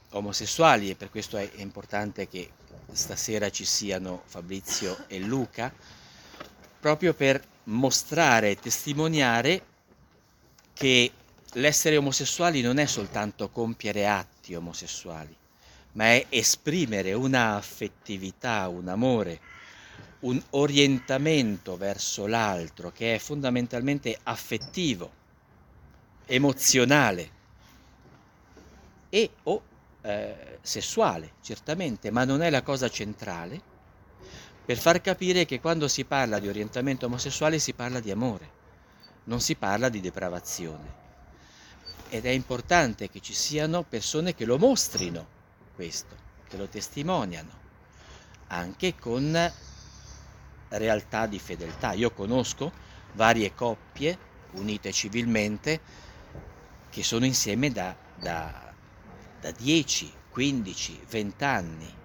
omosessuali, e per questo è importante che stasera ci siano Fabrizio e Luca, proprio per mostrare testimoniare che l'essere omosessuali non è soltanto compiere atti omosessuali, ma è esprimere una affettività, un amore, un orientamento verso l'altro che è fondamentalmente affettivo, emozionale e o eh, sessuale, certamente, ma non è la cosa centrale per far capire che quando si parla di orientamento omosessuale si parla di amore, non si parla di depravazione. Ed è importante che ci siano persone che lo mostrino questo, che lo testimoniano, anche con realtà di fedeltà. Io conosco varie coppie unite civilmente che sono insieme da, da, da 10, 15, 20 anni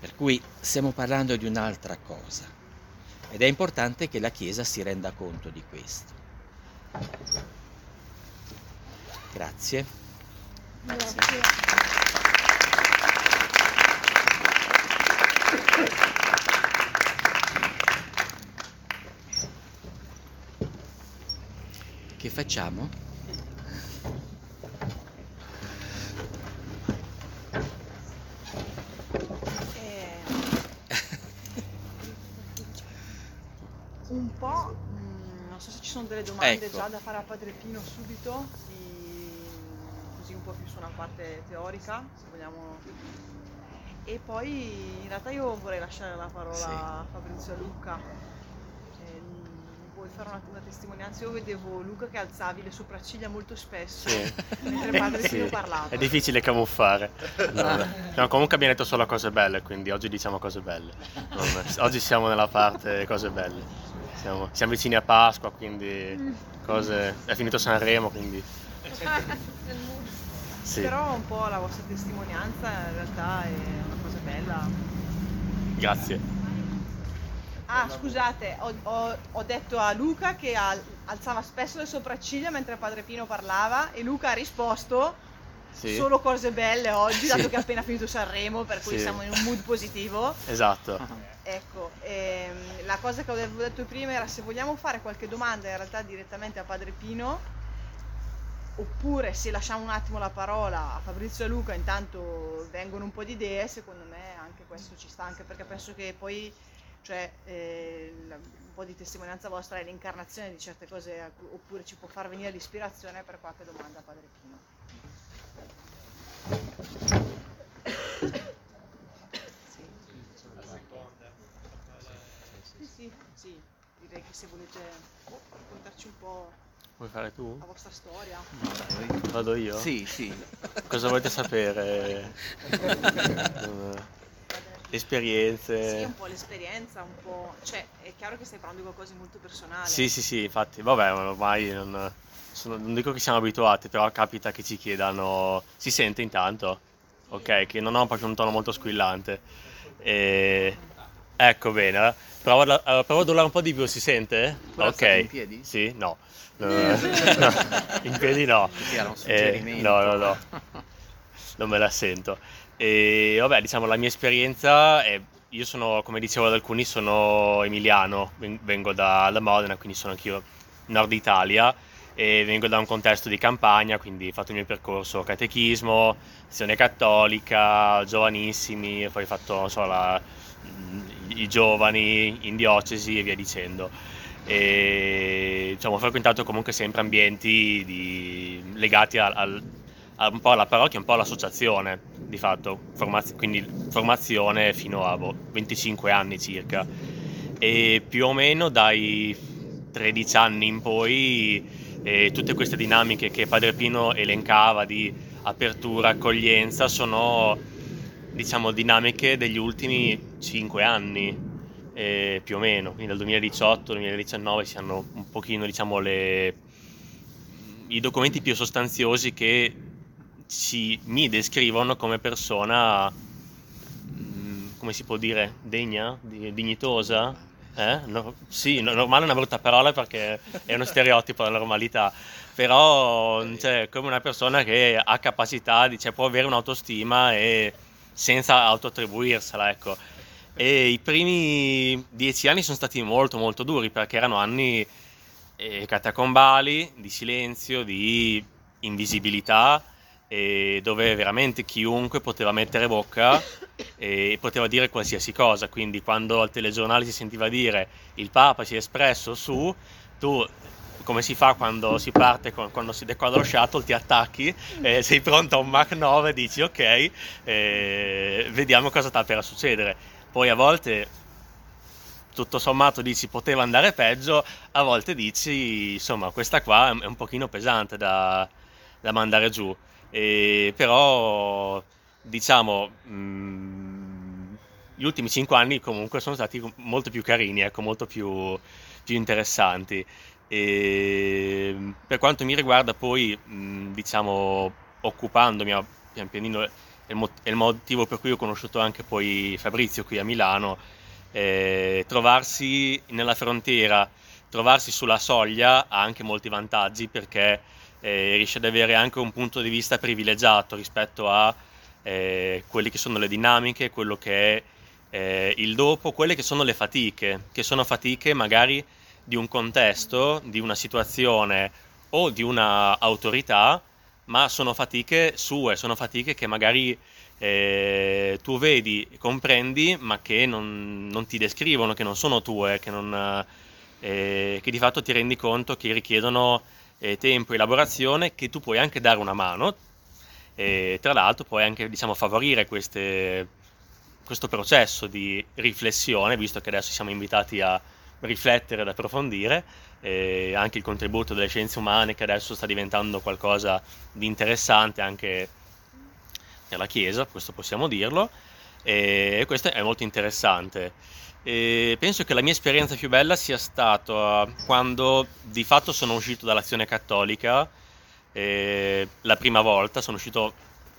per cui stiamo parlando di un'altra cosa ed è importante che la Chiesa si renda conto di questo. Grazie. Grazie. Che facciamo? Delle domande ecco. già da fare a Padre Pino subito, di, così un po' più su una parte teorica, se vogliamo. E poi in realtà io vorrei lasciare la parola sì. a Fabrizio Luca. Eh, vuoi fare una, una, testimonianza? Io vedevo Luca che alzavi le sopracciglia molto spesso sì. mentre Padre Pino sì. parlava. È difficile camuffare. No, no, comunque abbiamo detto solo cose belle, quindi oggi diciamo cose belle. Non, oggi siamo nella parte cose belle. Siamo, siamo, vicini a Pasqua, quindi cose... è finito Sanremo, quindi... sì. Però un po' la vostra testimonianza in realtà è una cosa bella. Grazie. Ah, scusate, ho, ho, ho detto a Luca che al, alzava spesso le sopracciglia mentre Padre Pino parlava e Luca ha risposto sì. solo cose belle oggi, dato che ha appena finito Sanremo, per cui siamo in un mood positivo. Esatto. Ecco, ehm, la cosa che avevo detto prima era se vogliamo fare qualche domanda in realtà direttamente a Padre Pino, oppure se lasciamo un attimo la parola a Fabrizio e Luca, intanto vengono un po' di idee, secondo me anche questo ci sta, anche perché penso che poi cioè, eh, un po' di testimonianza vostra è l'incarnazione di certe cose, oppure ci può far venire l'ispirazione per qualche domanda a Padre Pino. Sì, sì, direi che se volete raccontarci un po' Vuoi fare tu? la vostra storia. No, Vado io? Sì, sì. Cosa volete sapere? esperienze. Sì, un po' l'esperienza, un po'... Cioè, è chiaro che stai parlando di qualcosa di molto personale. Sì, sì, sì, infatti, vabbè, ormai non, sono- non dico che siamo abituati, però capita che ci chiedano... Si sente intanto? Ok, che non ho proprio un tono molto squillante. E... Ecco, bene. Provo, a- eh, provo ad urlare un po' di più, si sente? Alzati Ok. in piedi? Sì? No. No, in piedi no. Era un Eh, suggerimento. no, no, no. Non me la sento. E vabbè, diciamo, la mia esperienza è... Io sono, come dicevo ad alcuni, sono emiliano, ven- vengo da, da Modena, quindi sono anch'io nord Italia e vengo da un contesto di campagna, quindi ho fatto il mio percorso catechismo, azione cattolica, giovanissimi, poi ho fatto, so, la- i giovani in diocesi e via dicendo. E diciamo, ho frequentato comunque sempre ambienti di- legati al, al- un po' alla parrocchia, un po' all'associazione, di fatto, formaz- quindi formazione fino a boh, 25 anni circa. E più o meno dai 13 anni in poi eh, tutte queste dinamiche che Padre Pino elencava di apertura, accoglienza, sono diciamo dinamiche degli ultimi 5 anni eh, più o meno, quindi dal 2018-2019 si hanno un pochino diciamo le, i documenti più sostanziosi che ci, mi descrivono come persona, mm, come si può dire, degna, di- dignitosa. Eh? No- sì, no- normale è una brutta parola perché è uno stereotipo della normalità, però cioè, come una persona che ha capacità, di, può avere un'autostima e senza autoattribuirsela, ecco. E i primi dieci anni sono stati molto molto duri perché erano anni eh, catacombali, di silenzio, di invisibilità, dove veramente chiunque poteva mettere bocca e poteva dire qualsiasi cosa. Quindi quando al telegiornale si sentiva dire il Papa si è espresso su, tu come si fa quando si parte, con- quando si decolla lo shuttle, ti attacchi, eh, sei pronto a un Mach 9, dici ok, eh, vediamo cosa sta per succedere. Poi a volte tutto sommato dici poteva andare peggio, a volte dici insomma questa qua è un pochino pesante da, da mandare giù. E però diciamo mh, gli ultimi cinque anni comunque sono stati molto più carini, ecco, molto più, più interessanti. E per quanto mi riguarda poi mh, diciamo occupandomi a- pian pianino è il, mo- è il motivo per cui ho conosciuto anche poi Fabrizio qui a Milano eh, trovarsi nella frontiera, trovarsi sulla soglia ha anche molti vantaggi perché eh, riesce ad avere anche un punto di vista privilegiato rispetto a eh, quelle che sono le dinamiche, quello che è eh, il dopo, quelle che sono le fatiche, che sono fatiche magari di un contesto, di una situazione o di una autorità, ma sono fatiche sue, sono fatiche che magari eh, tu vedi, comprendi, ma che non, non ti descrivono, che non sono tue, che, non, eh, che di fatto ti rendi conto che richiedono eh, tempo, elaborazione, che tu puoi anche dare una mano, e tra l'altro puoi anche diciamo, favorire queste, questo processo di riflessione, visto che adesso siamo invitati a riflettere, ad approfondire, e anche il contributo delle scienze umane che adesso sta diventando qualcosa di interessante anche nella Chiesa, questo possiamo dirlo, e questo è molto interessante. E penso che la mia esperienza più bella sia stata quando di fatto sono uscito dall'azione cattolica, eh, la prima volta, sono uscito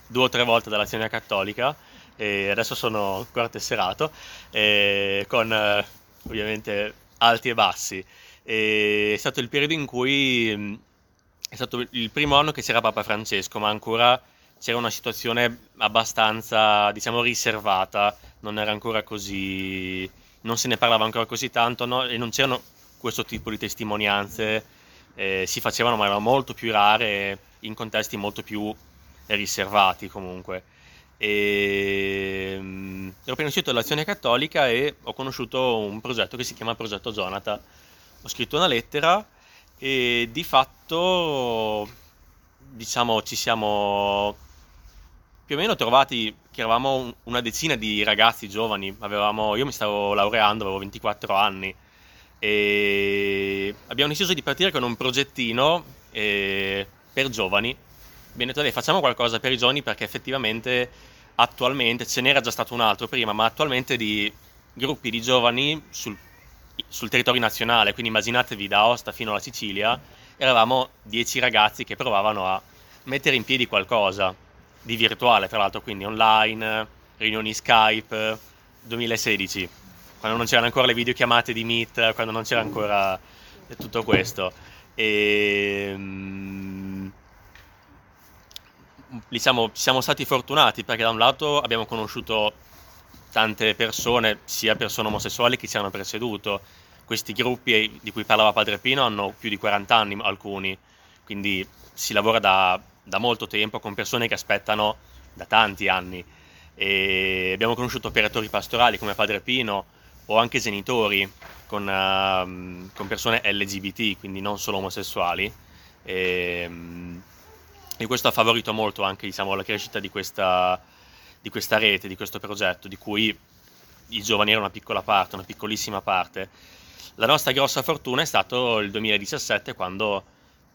due o tre volte dall'azione cattolica, e adesso sono ancora tesserato, eh, con eh, ovviamente alti e bassi. E è stato il periodo in cui mh, è stato il primo anno che c'era Papa Francesco, ma ancora c'era una situazione abbastanza, diciamo, riservata, non era ancora così, non se ne parlava ancora così tanto no? e non c'erano questo tipo di testimonianze, eh, si facevano ma erano molto più rare in contesti molto più riservati comunque. E, mm, ero appena uscito dall'azione cattolica e ho conosciuto un progetto che si chiama Progetto Jonathan. Ho scritto una lettera e di fatto, diciamo, ci siamo più o meno trovati che eravamo un- una decina di ragazzi giovani. Avevamo, io mi stavo laureando, avevo 24 anni e abbiamo deciso di partire con un progettino eh, per giovani. Abbiamo detto, facciamo qualcosa per i giovani perché effettivamente attualmente, ce n'era già stato un altro prima, ma attualmente di gruppi di giovani sul, sul territorio nazionale, quindi immaginatevi da Aosta fino alla Sicilia, eravamo dieci ragazzi che provavano a mettere in piedi qualcosa di virtuale, tra l'altro, quindi online, riunioni Skype, 2016, quando non c'erano ancora le videochiamate di Meet, quando non c'era ancora tutto questo. E, mm, diciamo, siamo stati fortunati perché da un lato abbiamo conosciuto tante persone, sia persone omosessuali che ci hanno preceduto. Questi gruppi di cui parlava Padre Pino hanno più di 40 anni alcuni, quindi si lavora da, da molto tempo con persone che aspettano da tanti anni. E abbiamo conosciuto operatori pastorali come Padre Pino o anche genitori con, uh, con persone LGBT, quindi non solo omosessuali. E, e questo ha favorito molto anche diciamo, la crescita di questa, di questa rete, di questo progetto, di cui i giovani erano una piccola parte, una piccolissima parte. La nostra grossa fortuna è stato il 2017 quando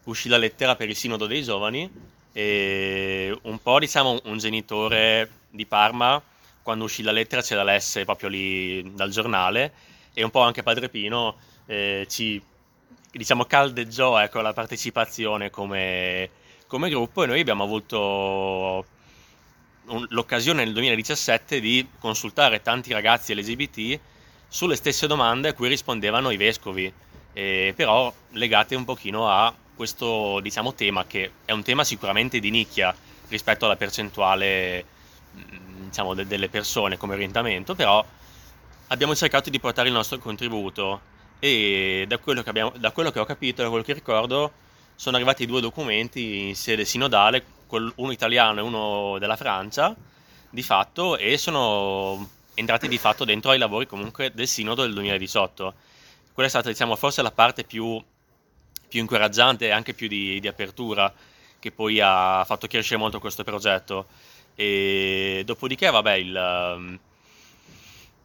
uscì la lettera per il Sinodo dei Giovani e un po' diciamo un genitore di Parma quando uscì la lettera ce la lesse proprio lì dal giornale e un po' anche Padre Pino eh, ci diciamo caldeggiò ecco, la partecipazione come, come gruppo e noi abbiamo avuto un, l'occasione nel 2017 di consultare tanti ragazzi LGBT sulle stesse domande a cui rispondevano i vescovi, eh, però legate un pochino a questo diciamo, tema che è un tema sicuramente di nicchia rispetto alla percentuale mm, diciamo, de- delle persone come orientamento, però abbiamo cercato di portare il nostro contributo e da quello che, abbiamo, da quello che ho capito, da quello che ricordo, sono arrivati due documenti in sede sinodale, uno italiano e uno della Francia, di fatto, e sono entrati di fatto dentro ai lavori comunque del sinodo del 2018. Quella è stata, diciamo, forse la parte più più incoraggiante e anche più di, di apertura che poi ha fatto crescere molto questo progetto. E dopodiché, vabbè, il, um,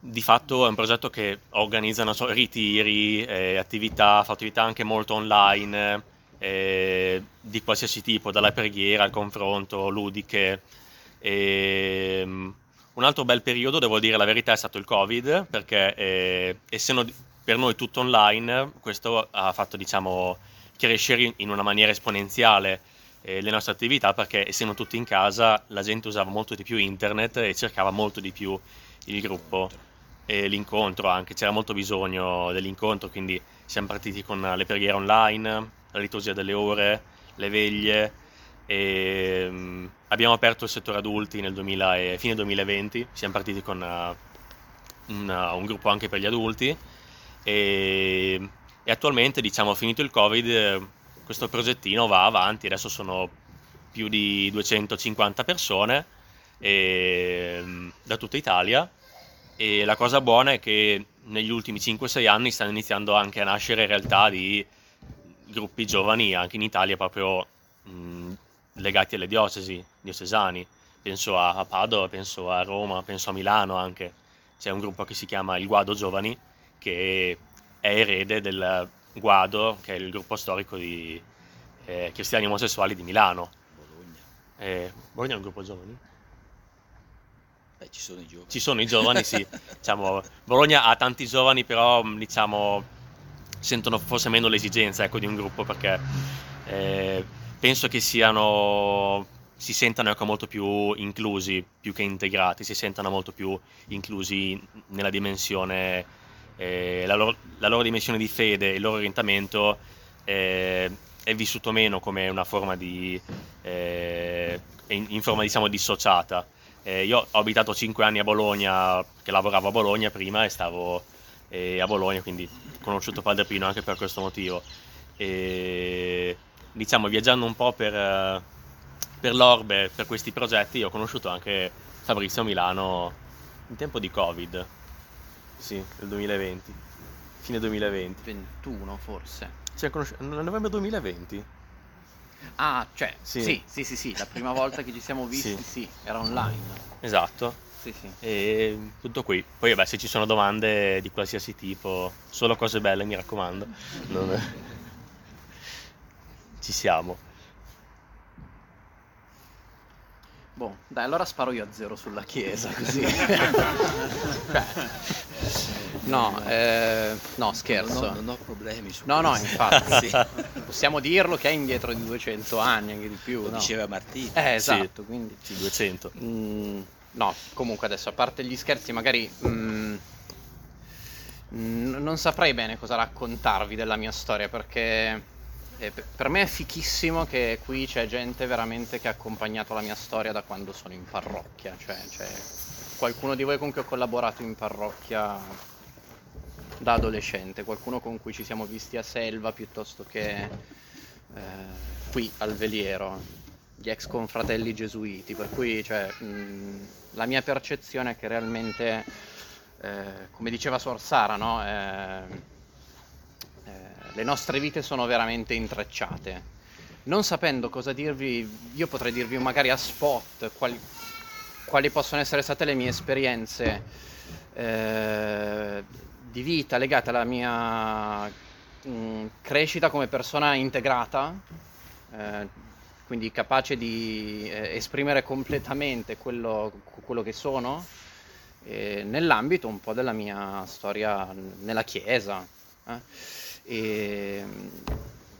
di fatto è un progetto che organizza so, ritiri, eh, attività, fa attività anche molto online, eh, di qualsiasi tipo, dalla preghiera al confronto, ludiche. E, um, un altro bel periodo, devo dire la verità, è stato il Covid, perché eh, essendo per noi tutto online, questo ha fatto, diciamo, crescere in una maniera esponenziale eh, le nostre attività perché essendo tutti in casa la gente usava molto di più internet e cercava molto di più il gruppo e l'incontro anche, c'era molto bisogno dell'incontro, quindi siamo partiti con le preghiere online, la liturgia delle ore, le veglie e um, abbiamo aperto il settore adulti nel 2000 e, fine 2020, siamo partiti con uh, un, uh, un gruppo anche per gli adulti e e attualmente, diciamo, finito il Covid, questo progettino va avanti, adesso sono più di 250 persone e, mm, da tutta Italia e la cosa buona è che negli ultimi 5-6 anni stanno iniziando anche a nascere realtà di gruppi giovani anche in Italia proprio mh, legati alle diocesi, diocesani. Penso a Padova, penso a Roma, penso a Milano anche. C'è un gruppo che si chiama Il Guado Giovani che è erede del Guado, che è il gruppo storico di eh, cristiani omosessuali di Milano. Bologna. Eh, Bologna è un gruppo giovani? Beh, ci sono i giovani. Ci sono i giovani, sì. diciamo, Bologna ha tanti giovani, però diciamo, sentono forse meno l'esigenza ecco, di un gruppo perché eh, penso che siano si sentano ecco, molto più inclusi più che integrati, si sentano molto più inclusi nella dimensione eh, la, loro, la, loro, dimensione di fede, il loro orientamento eh, è vissuto meno come una forma di, eh, in, in, forma diciamo dissociata. Eh, io ho abitato 5 anni a Bologna, che lavoravo a Bologna prima e stavo eh, a Bologna, quindi ho conosciuto Padre Pino anche per questo motivo. E, diciamo, viaggiando un po' per, per l'orbe, per questi progetti, ho conosciuto anche Fabrizio Milano in tempo di Covid sì, nel 2020. Fine 2020. 21 forse. Cioè, conosci- nel novembre 2020. Ah, cioè, Sì. sì, sì, sì, sì, la prima volta che ci siamo visti, Sì. sì, era online. Esatto. Sì, sì. E tutto qui. Poi vabbè, se ci sono domande di qualsiasi tipo, solo cose belle, mi raccomando. Non- Ci siamo. Boh, dai, allora sparo io a zero sulla chiesa, così. No, eh, no, scherzo. Non ho, non ho problemi su No, no, questo. infatti. Sì, Possiamo dirlo che è indietro di 200 anni, anche di più, lo no? diceva Martino. Eh, esatto, quindi... Sì, 200. Mm, no, comunque adesso, a parte gli scherzi, magari... mm, mm, non saprei bene cosa raccontarvi della mia storia, perché... eh, per- me è fichissimo che qui c'è gente veramente che ha accompagnato la mia storia da quando sono in parrocchia, cioè c'è qualcuno di voi con cui ho collaborato in parrocchia da adolescente, qualcuno con cui ci siamo visti a Selva piuttosto che eh, qui al Veliero, gli ex confratelli gesuiti, per cui cioè, mh, la mia percezione è che realmente, eh, come diceva Suor Sara, no? Eh, le nostre vite sono veramente intrecciate. Non sapendo cosa dirvi, io potrei dirvi magari a spot quali, quali possono essere state le mie esperienze eh, di vita legate alla mia mh, crescita come persona integrata, eh, quindi capace di eh, esprimere completamente quello, quello che sono, eh, nell'ambito un po' della mia storia nella Chiesa. eh. E,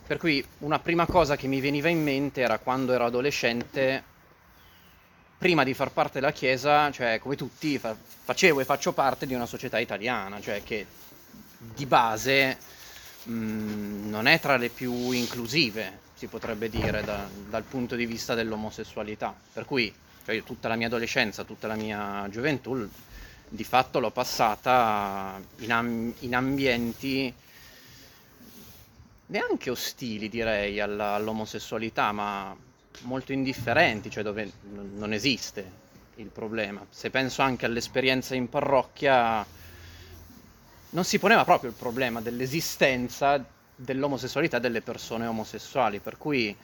per cui una prima cosa che mi veniva in mente era quando ero adolescente, prima di far parte della Chiesa, cioè come tutti, fa- facevo e faccio parte di una società italiana, cioè che di base mh, non è tra le più inclusive, si potrebbe dire, da- dal punto di vista dell'omosessualità. Per cui cioè, io tutta la mia adolescenza, tutta la mia gioventù, di fatto l'ho passata in, am- in ambienti neanche ostili, direi, alla- all'omosessualità, ma molto indifferenti, cioè dove n- non esiste il problema. Se penso anche all'esperienza in parrocchia, non si poneva proprio il problema dell'esistenza dell'omosessualità delle persone omosessuali, per cui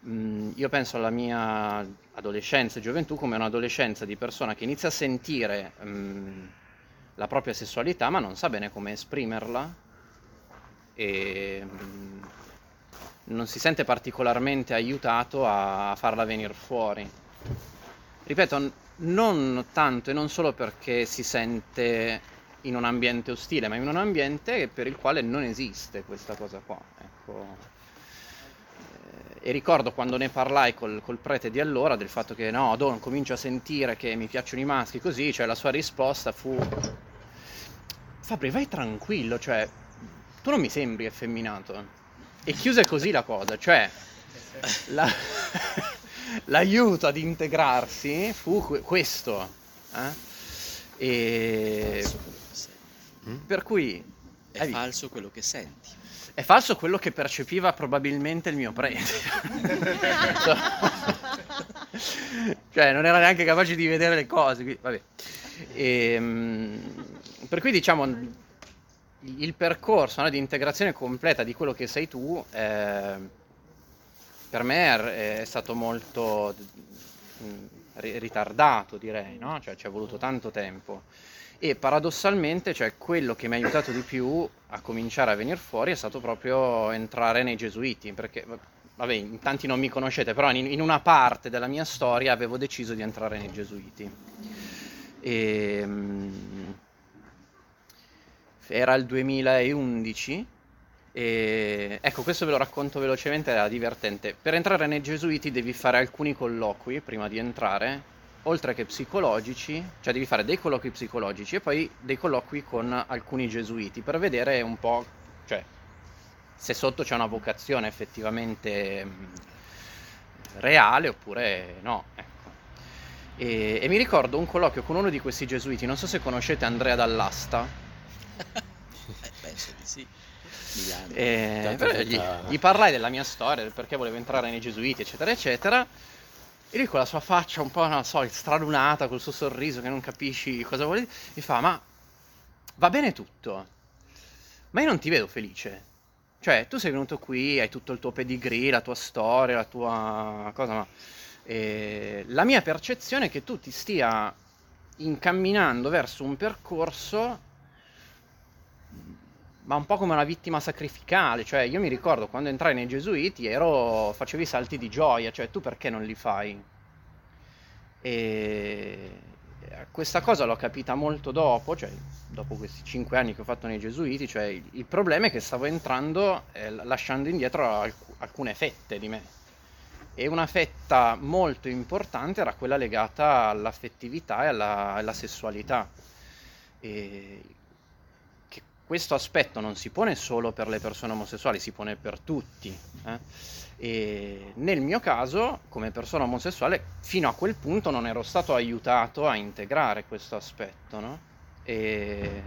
mh, io penso alla mia adolescenza e gioventù come un'adolescenza di persona che inizia a sentire mh, la propria sessualità ma non sa bene come esprimerla e mh, non si sente particolarmente aiutato a farla venire fuori. Ripeto, non tanto e non solo perché si sente in un ambiente ostile, ma in un ambiente per il quale non esiste questa cosa qua. Ecco. Eh, E ricordo quando ne parlai col, col prete di allora del fatto che no, Don, comincio a sentire che mi piacciono i maschi così, cioè la sua risposta fu Fabri, vai tranquillo, cioè tu non mi sembri effeminato. E chiuse così la cosa, cioè la- l'aiuto ad integrarsi fu que- questo. eh? E per cui È hai falso quello che senti. è falso quello che percepiva probabilmente il mio prete. cioè, non era neanche capace di vedere le cose. quindi- vabbè. Ehm, per cui diciamo il percorso no, di integrazione completa di quello che sei tu eh, per me è, stato molto ri- ritardato direi no? cioè ci è voluto tanto tempo e paradossalmente cioè, quello che mi ha aiutato di più a cominciare a venire fuori è stato proprio entrare nei gesuiti perché vabbè in tanti non mi conoscete però in, in una parte della mia storia avevo deciso di entrare nei gesuiti e, mh, era il 2011 e ecco questo ve lo racconto velocemente era divertente per entrare nei gesuiti devi fare alcuni colloqui prima di entrare oltre che psicologici cioè devi fare dei colloqui psicologici e poi dei colloqui con alcuni gesuiti per vedere un po' cioè se sotto c'è una vocazione effettivamente mh, reale oppure no ecco. e, e mi ricordo un colloquio con uno di questi gesuiti non so se conoscete Andrea Dall'Asta Eh, penso di sì. Milano. Eh, però gli, gli parlai della mia storia, del perché volevo entrare nei gesuiti, eccetera, eccetera. E lui con la sua faccia un po', non so, stralunata, col suo sorriso che non capisci cosa vuole dire, mi fa, ma va bene tutto, ma io non ti vedo felice. Cioè, tu sei venuto qui, hai tutto il tuo pedigree, la tua storia, la tua cosa, ma eh, la mia percezione è che tu ti stia incamminando verso un percorso ma un po' come una vittima sacrificale, cioè io mi ricordo quando entrai nei gesuiti ero, facevi salti di gioia, cioè tu perché non li fai? E questa cosa l'ho capita molto dopo, cioè dopo questi cinque anni che ho fatto nei Gesuiti, cioè il, problema è che stavo entrando eh, lasciando indietro alc- alcune fette di me. E una fetta molto importante era quella legata all'affettività e alla, alla sessualità. E questo aspetto non si pone solo per le persone omosessuali, si pone per tutti. Eh? E nel mio caso, come persona omosessuale, fino a quel punto non ero stato aiutato a integrare questo aspetto, no? E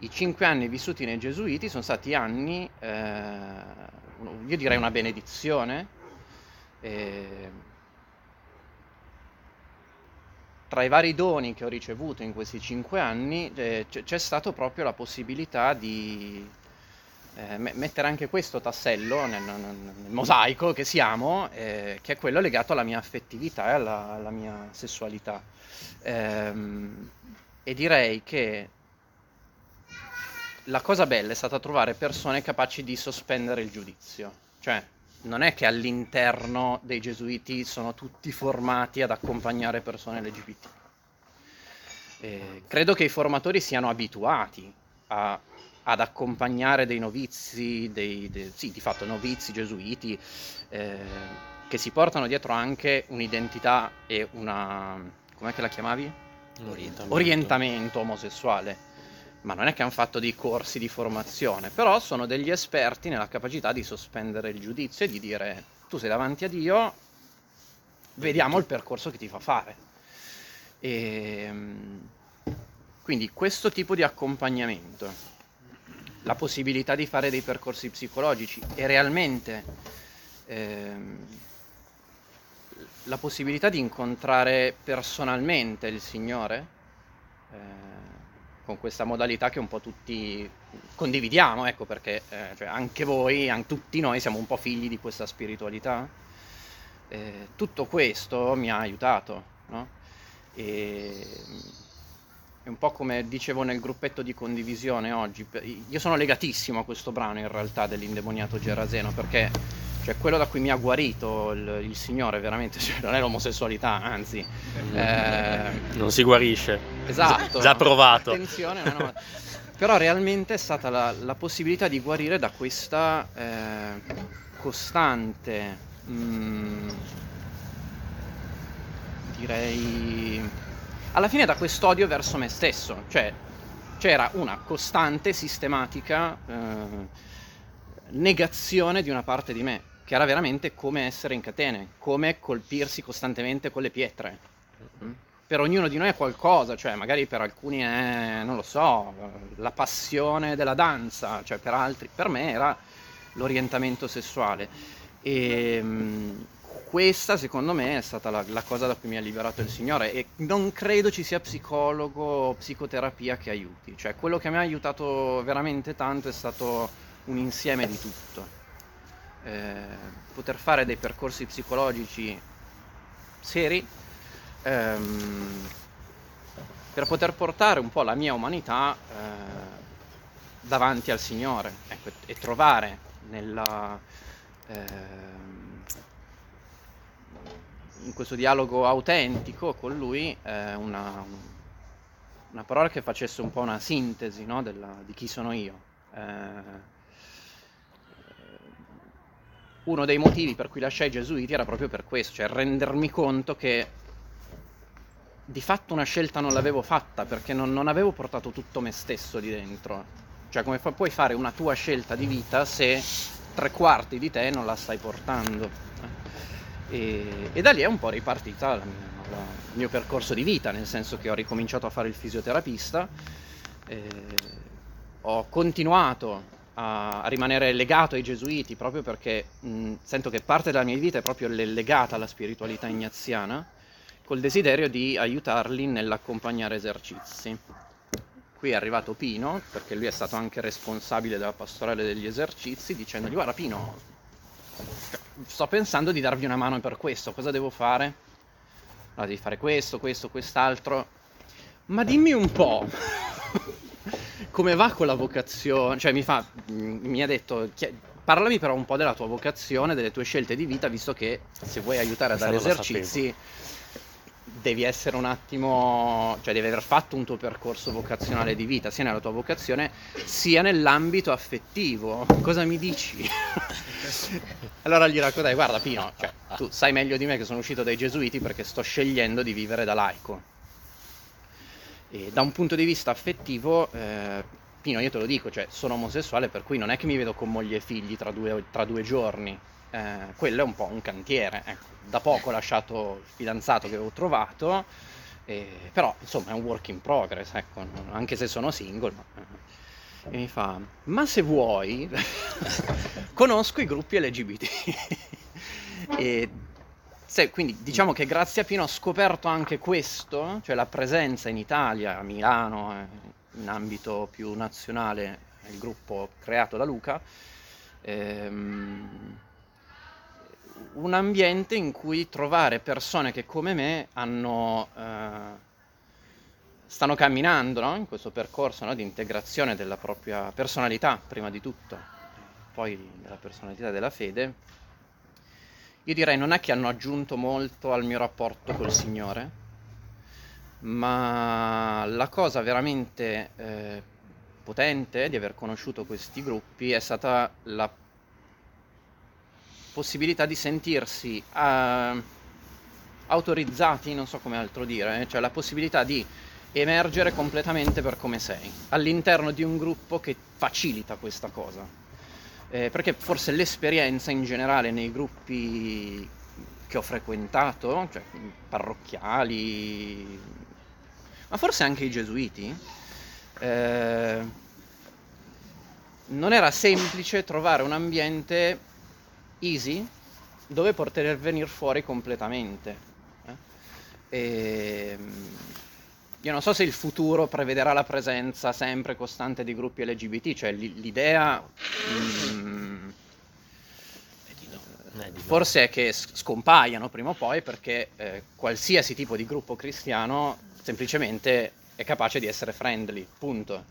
i cinque anni vissuti nei Gesuiti sono stati anni, eh, io direi una benedizione. E tra i vari doni che ho ricevuto in questi cinque anni eh, c'è stata proprio la possibilità di eh, mettere anche questo tassello nel, nel, nel mosaico che siamo, eh, che è quello legato alla mia affettività e alla, alla mia sessualità. Ehm, e direi che la cosa bella è stata trovare persone capaci di sospendere il giudizio. Cioè, non è che all'interno dei gesuiti sono tutti formati ad accompagnare persone LGBT. Eh, credo che i formatori siano abituati a ad accompagnare dei novizi, dei, dei, sì, di fatto novizi gesuiti, eh, che si portano dietro anche un'identità e una... com'è che la chiamavi? Orientamento. Orientamento omosessuale. Ma non è che hanno fatto dei corsi di formazione, però sono degli esperti nella capacità di sospendere il giudizio e di dire tu sei davanti a Dio, vediamo il percorso che ti fa fare. E, ehm, quindi questo tipo di accompagnamento la possibilità di fare dei percorsi psicologici e realmente ehm, la possibilità di incontrare personalmente il Signore eh, con questa modalità che un po' tutti condividiamo, ecco perché eh, cioè anche voi, anche tutti noi siamo un po' figli di questa spiritualità. Eh, tutto questo mi ha aiutato, no? E, è un po' come dicevo nel gruppetto di condivisione oggi. Io sono legatissimo a questo brano in realtà dell'indemoniato Geraseno perché cioè, quello da cui mi ha guarito il, il Signore veramente cioè, non è l'omosessualità, anzi. Eh, non si guarisce. Esatto. Già provato. Attenzione, no, no. Però realmente è stata la, la, possibilità di guarire da questa eh, costante, mh, mm, direi alla fine da quest'odio verso me stesso, cioè c'era una costante, sistematica eh, negazione di una parte di me, che era veramente come essere in catene, come colpirsi costantemente con le pietre. Mm? Per ognuno di noi è qualcosa, cioè magari per alcuni è, non lo so, la passione della danza, cioè per altri, per me era l'orientamento sessuale. E, mm, questa secondo me è stata la, la, cosa da cui mi ha liberato il Signore e non credo ci sia psicologo o psicoterapia che aiuti, cioè quello che mi ha aiutato veramente tanto è stato un insieme di tutto. Eh, poter fare dei percorsi psicologici seri ehm, per poter portare un po' la mia umanità eh, davanti al Signore ecco, e trovare nella... Eh, in questo dialogo autentico con lui eh, una, una, parola che facesse un po' una sintesi no, della, di chi sono io. Eh, uno dei motivi per cui lasciai i gesuiti era proprio per questo, cioè rendermi conto che di fatto una scelta non l'avevo fatta perché non, non avevo portato tutto me stesso di dentro. Cioè come fa, puoi fare una tua scelta di vita se tre quarti di te non la stai portando? E, e da lì è un po' ripartita la la, il mio percorso di vita, nel senso che ho ricominciato a fare il fisioterapista, ho continuato a, rimanere legato ai gesuiti proprio perché mh, sento che parte della mia vita è proprio legata alla spiritualità ignaziana, col desiderio di aiutarli nell'accompagnare esercizi. Qui è arrivato Pino, perché lui è stato anche responsabile della pastorale degli esercizi, dicendogli guarda Pino, sto pensando di darvi una mano per questo, cosa devo fare? Allora, devi fare questo, questo, quest'altro. Ma dimmi un po', come va con la vocazione? Cioè mi, fa, mi ha detto, parlami però un po' della tua vocazione, delle tue scelte di vita, visto che se vuoi aiutare a dare esercizi, devi essere un attimo, cioè devi aver fatto un tuo percorso vocazionale di vita, sia nella tua vocazione, sia nell'ambito affettivo. Cosa mi dici? allora gli raccontai, guarda Pino, cioè, tu sai meglio di me che sono uscito dai gesuiti perché sto scegliendo di vivere da laico. E da un punto di vista affettivo, eh, Pino, io te lo dico, cioè, sono omosessuale, per cui non è che mi vedo con moglie e figli tra due, tra due giorni. Eh, quello è un po' un cantiere. Ecco da poco ho lasciato il fidanzato che avevo trovato, eh, però insomma è un work in progress, ecco, anche se sono single. Ma... Eh. E mi fa, ma se vuoi, conosco i gruppi LGBT. e se, quindi diciamo che grazie a Pino ho scoperto anche questo, cioè la presenza in Italia, a Milano, eh, in ambito più nazionale, il gruppo creato da Luca. Ehm, un ambiente in cui trovare persone che come me hanno, eh, stanno camminando no? in questo percorso no? di integrazione della propria personalità, prima di tutto, poi della personalità della fede, io direi non è che hanno aggiunto molto al mio rapporto col Signore, ma la cosa veramente eh, potente di aver conosciuto questi gruppi è stata la possibilità di sentirsi uh, autorizzati, non so come altro dire, eh, cioè la possibilità di emergere completamente per come sei, all'interno di un gruppo che facilita questa cosa. Eh, perché forse l'esperienza in generale nei gruppi che ho frequentato, cioè parrocchiali, ma forse anche i gesuiti, eh, non era semplice trovare un ambiente easy dove poter venire fuori completamente. Eh? E, ehm, io non so se il futuro prevederà la presenza sempre costante di gruppi LGBT, cioè l'idea mm, forse è che scompaiano prima o poi perché eh, qualsiasi tipo di gruppo cristiano semplicemente è capace di essere friendly, punto.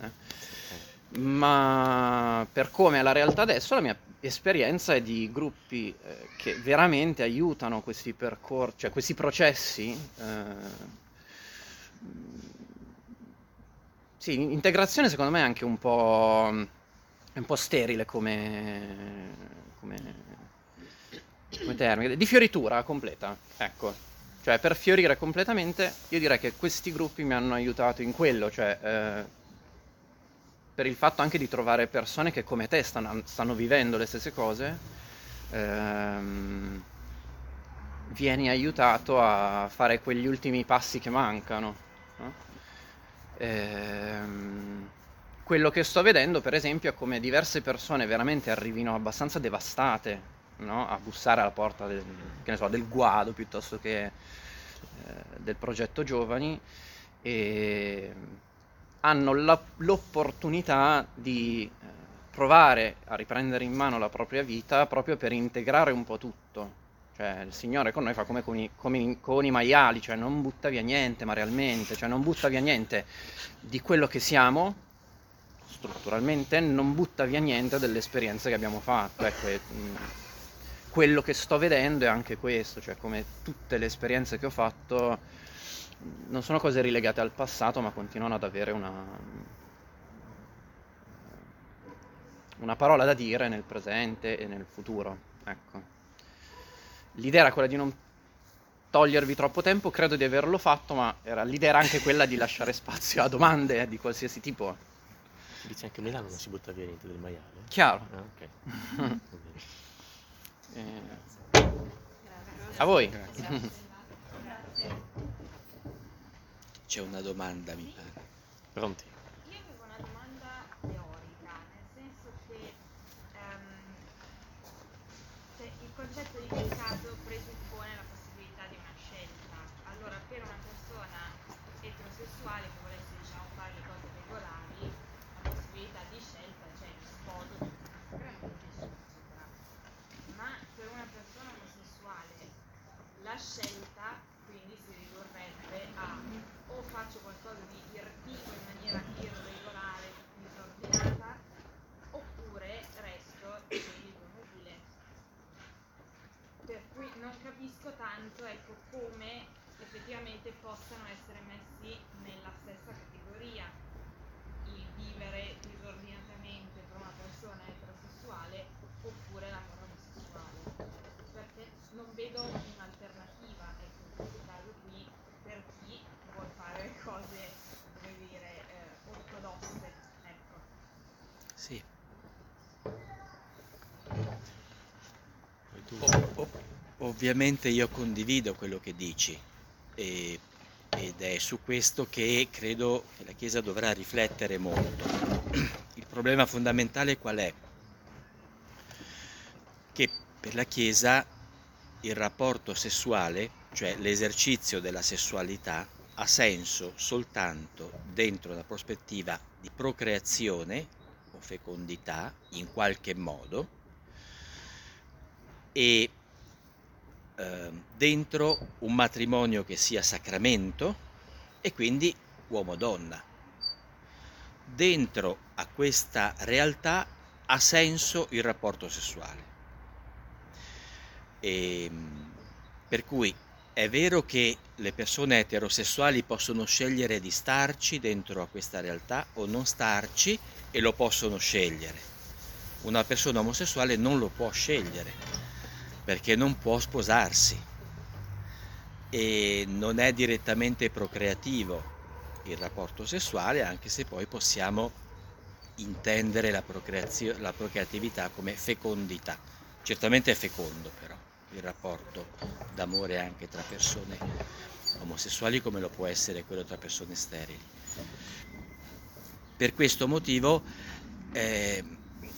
Eh? Ma per come è la realtà adesso, la mia esperienza è di gruppi eh, che veramente aiutano questi percorsi, cioè questi processi. Sì, integrazione secondo me è anche un po', un po sterile come, come, come termine, di fioritura completa, ecco. Cioè per fiorire completamente io direi che questi gruppi mi hanno aiutato in quello, cioè eh, per il fatto anche di trovare persone che come te stanno, stanno vivendo le stesse cose, ehm, vieni aiutato a fare quegli ultimi passi che mancano. Ehm, quello che sto vedendo, per esempio, è come diverse persone veramente arrivino abbastanza devastate no? a bussare alla porta del, so, del guado piuttosto che eh, del progetto Giovani e hanno la, l'opportunità di eh, provare a riprendere in mano la propria vita proprio per integrare un po' tutto. Cioè, il Signore con noi fa come con i, come con i maiali, cioè non butta via niente, ma realmente, cioè non butta via niente di quello che siamo, strutturalmente, non butta via niente delle esperienze che abbiamo fatto. Ecco, e, mh, quello che sto vedendo è anche questo, cioè come tutte le esperienze che ho fatto non sono cose rilegate al passato, ma continuano ad avere una, una parola da dire nel presente e nel futuro. Ecco. L'idea era quella di non togliervi troppo tempo, credo di averlo fatto, ma era, l'idea era anche quella di lasciare spazio a domande di qualsiasi tipo. Dice anche a Milano non si butta via niente del maiale? Chiaro. Ah, ok. eh, a voi. Grazie. C'è una domanda, mi pare. Pronti? Io avevo una domanda teorica, nel senso che um, cioè, il concetto di peccato capisco tanto ecco, come effettivamente possano essere messi nella stessa categoria. Il vivere disordinatamente per una persona e ovviamente io condivido quello che dici e- ed è su questo che credo che la Chiesa dovrà riflettere molto. Il problema fondamentale qual è? Che per la Chiesa il rapporto sessuale, cioè l'esercizio della sessualità, ha senso soltanto dentro la prospettiva di procreazione o fecondità in qualche modo e eh, dentro un matrimonio che sia sacramento e quindi uomo-donna. Dentro a questa realtà ha senso il rapporto sessuale. E, per cui è vero che le persone eterosessuali possono scegliere di starci dentro a questa realtà o non starci e lo possono scegliere. Una persona omosessuale non lo può scegliere perché non può sposarsi e non è direttamente procreativo il rapporto sessuale, anche se poi possiamo intendere la, procreazio- la procreatività come fecondità. Certamente è fecondo però il rapporto d'amore anche tra persone omosessuali come lo può essere quello tra persone sterili. Per questo motivo eh,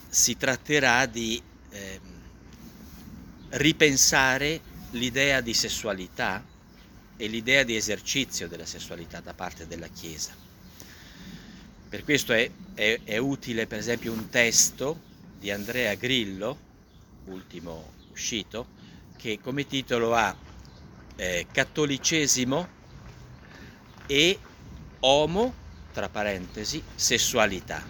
si tratterà di eh, ripensare l'idea di sessualità e l'idea di esercizio della sessualità da parte della Chiesa. Per questo è, è- è utile per esempio un testo di Andrea Grillo, ultimo uscito, che come titolo ha eh, Cattolicesimo e Homo, tra parentesi, sessualità.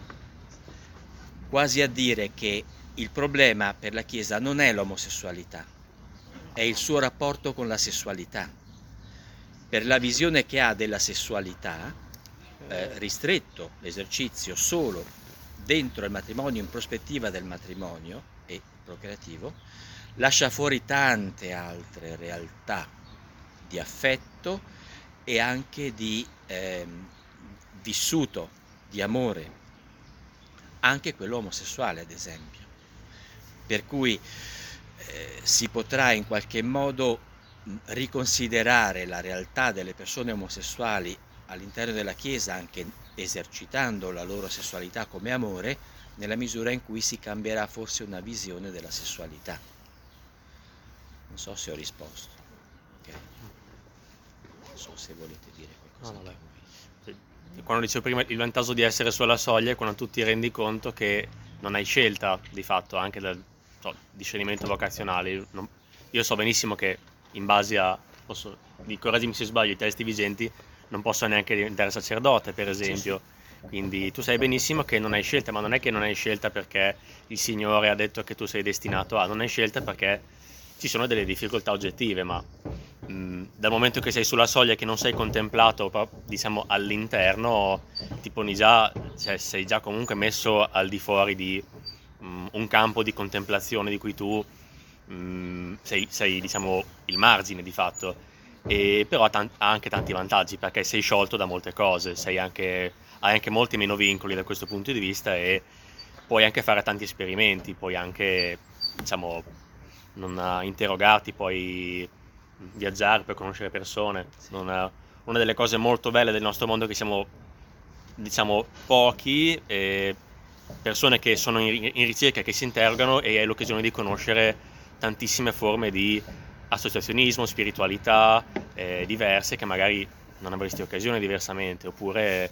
Quasi a dire che il problema per la Chiesa non è l'omosessualità, è il suo rapporto con la sessualità. Per la visione che ha della sessualità, eh, ristretto l'esercizio solo dentro il matrimonio, in prospettiva del matrimonio e procreativo, lascia fuori tante altre realtà di affetto e anche di ehm, vissuto di amore, anche quello omosessuale ad esempio. Per cui eh, si potrà in qualche modo riconsiderare la realtà delle persone omosessuali all'interno della Chiesa, anche esercitando la loro sessualità come amore, nella misura in cui si cambierà forse una visione della sessualità. Non so se ho risposto. Ok. Non so se volete dire qualcosa. No, no. Sì. Quando dicevo prima il vantaggio di essere sulla soglia è quando tu ti rendi conto che non hai scelta di fatto anche del so, discernimento vocazionale. Non- io so benissimo che in base a, posso, mi correggimi se sbaglio, i testi vigenti non posso neanche diventare sacerdote per esempio. Quindi tu sai benissimo che non hai scelta, ma non è che non hai scelta perché il Signore ha detto che tu sei destinato a, non hai scelta perché ci sono delle difficoltà oggettive, ma mh, dal momento che sei sulla soglia e che non sei contemplato diciamo all'interno ti poni già cioè, sei già comunque messo al di fuori di mh, un campo di contemplazione di cui tu mh, sei, sei, diciamo il margine di fatto e però ha, tan- ha anche tanti vantaggi perché sei sciolto da molte cose sei anche, hai anche molti meno vincoli da questo punto di vista e puoi anche fare tanti esperimenti puoi anche diciamo non eh, interrogarti puoi viaggiare per conoscere persone. Non è- una delle cose molto belle del nostro mondo è che siamo, diciamo, pochi, eh, persone che sono in, in ricerca, che si interrogano e hai l'occasione di conoscere tantissime forme di associazionismo, spiritualità eh, diverse che magari non avresti occasione diversamente, oppure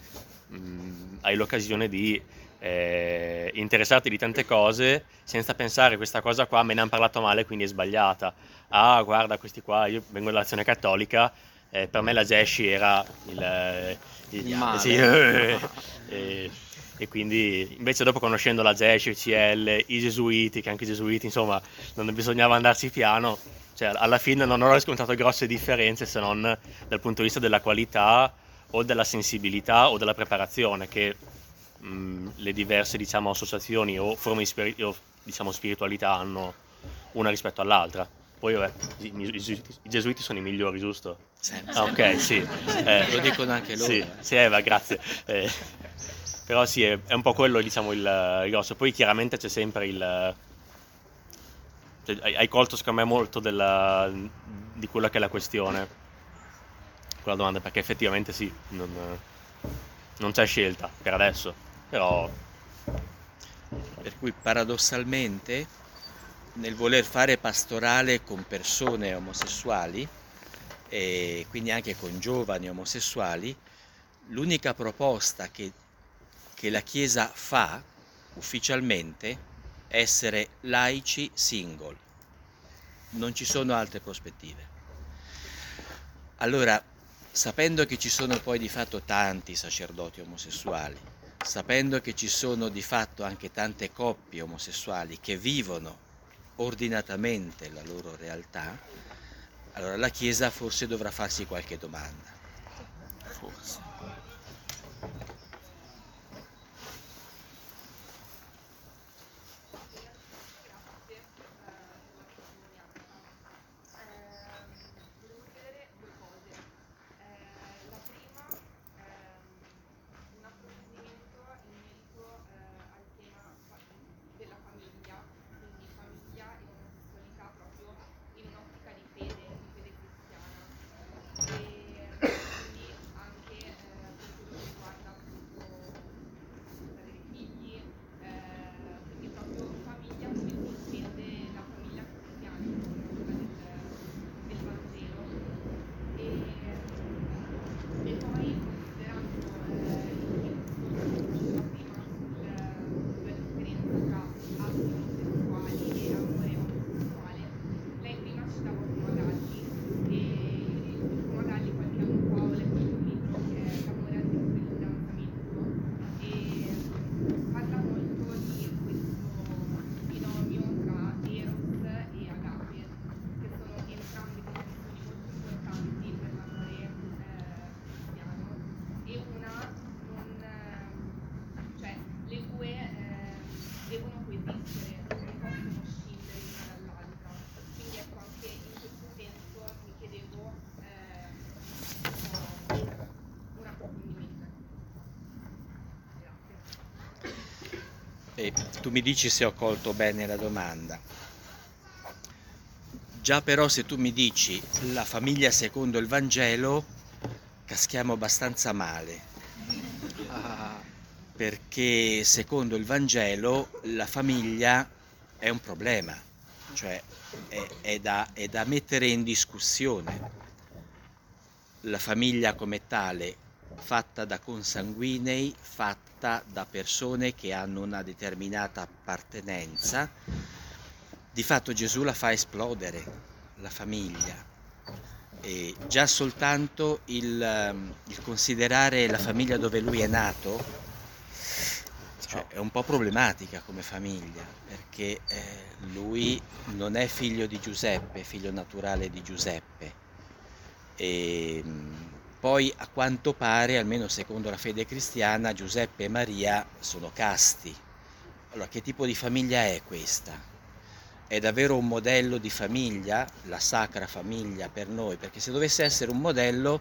mh, hai l'occasione di eh, interessarti di tante cose senza pensare questa cosa qua me ne hanno parlato male quindi è sbagliata ah guarda questi qua io vengo dall'azione cattolica eh, per me la Gesci era il, il, Il male. sì, eh, e, quindi invece dopo conoscendo la Gesci, il CL, i Gesuiti che anche i Gesuiti insomma non bisognava andarci piano cioè alla fine non ho riscontrato grosse differenze se non dal punto di vista della qualità o della sensibilità o della preparazione che mh, le diverse diciamo, associazioni o forme di o, diciamo, spiritualità hanno una rispetto all'altra. Poi vabbè, i, i- i gesuiti- i gesuiti sono i migliori, giusto? Sempre. Ah, ok, sì. Eh, Lo dicono anche loro. Sì, eh. sì, Eva, grazie. Però sì, è, è un po' quello diciamo il, il grosso. Poi chiaramente c'è sempre il... cioè, hai colto secondo me molto della, di quella che è la questione, quella domanda, perché effettivamente sì, non, non c'è scelta per adesso, però Per cui paradossalmente nel voler fare pastorale con persone omosessuali e quindi anche con giovani omosessuali, l'unica proposta che, che la Chiesa fa ufficialmente essere laici single. Non ci sono altre prospettive. Allora, sapendo che ci sono poi di fatto tanti sacerdoti omosessuali, sapendo che ci sono di fatto anche tante coppie omosessuali che vivono ordinatamente la loro realtà, allora la Chiesa forse dovrà farsi qualche domanda. Forse. Mi dici se ho colto bene la domanda. Già però se tu mi dici la famiglia secondo il Vangelo, caschiamo abbastanza male, perché secondo il Vangelo la famiglia è un problema, cioè è, è da, è da mettere in discussione. La famiglia come tale, fatta da consanguinei, fatta da persone che hanno una determinata appartenenza, di fatto Gesù la fa esplodere, la famiglia. E già soltanto il, ehm, il considerare la famiglia dove lui è nato, cioè, è un po' problematica come famiglia, perché eh, lui non è figlio di Giuseppe, figlio naturale di Giuseppe. E mh, poi a quanto pare, almeno secondo la fede cristiana, Giuseppe e Maria sono casti. Allora, che tipo di famiglia è questa? È davvero un modello di famiglia, la sacra famiglia per noi? Perché se dovesse essere un modello,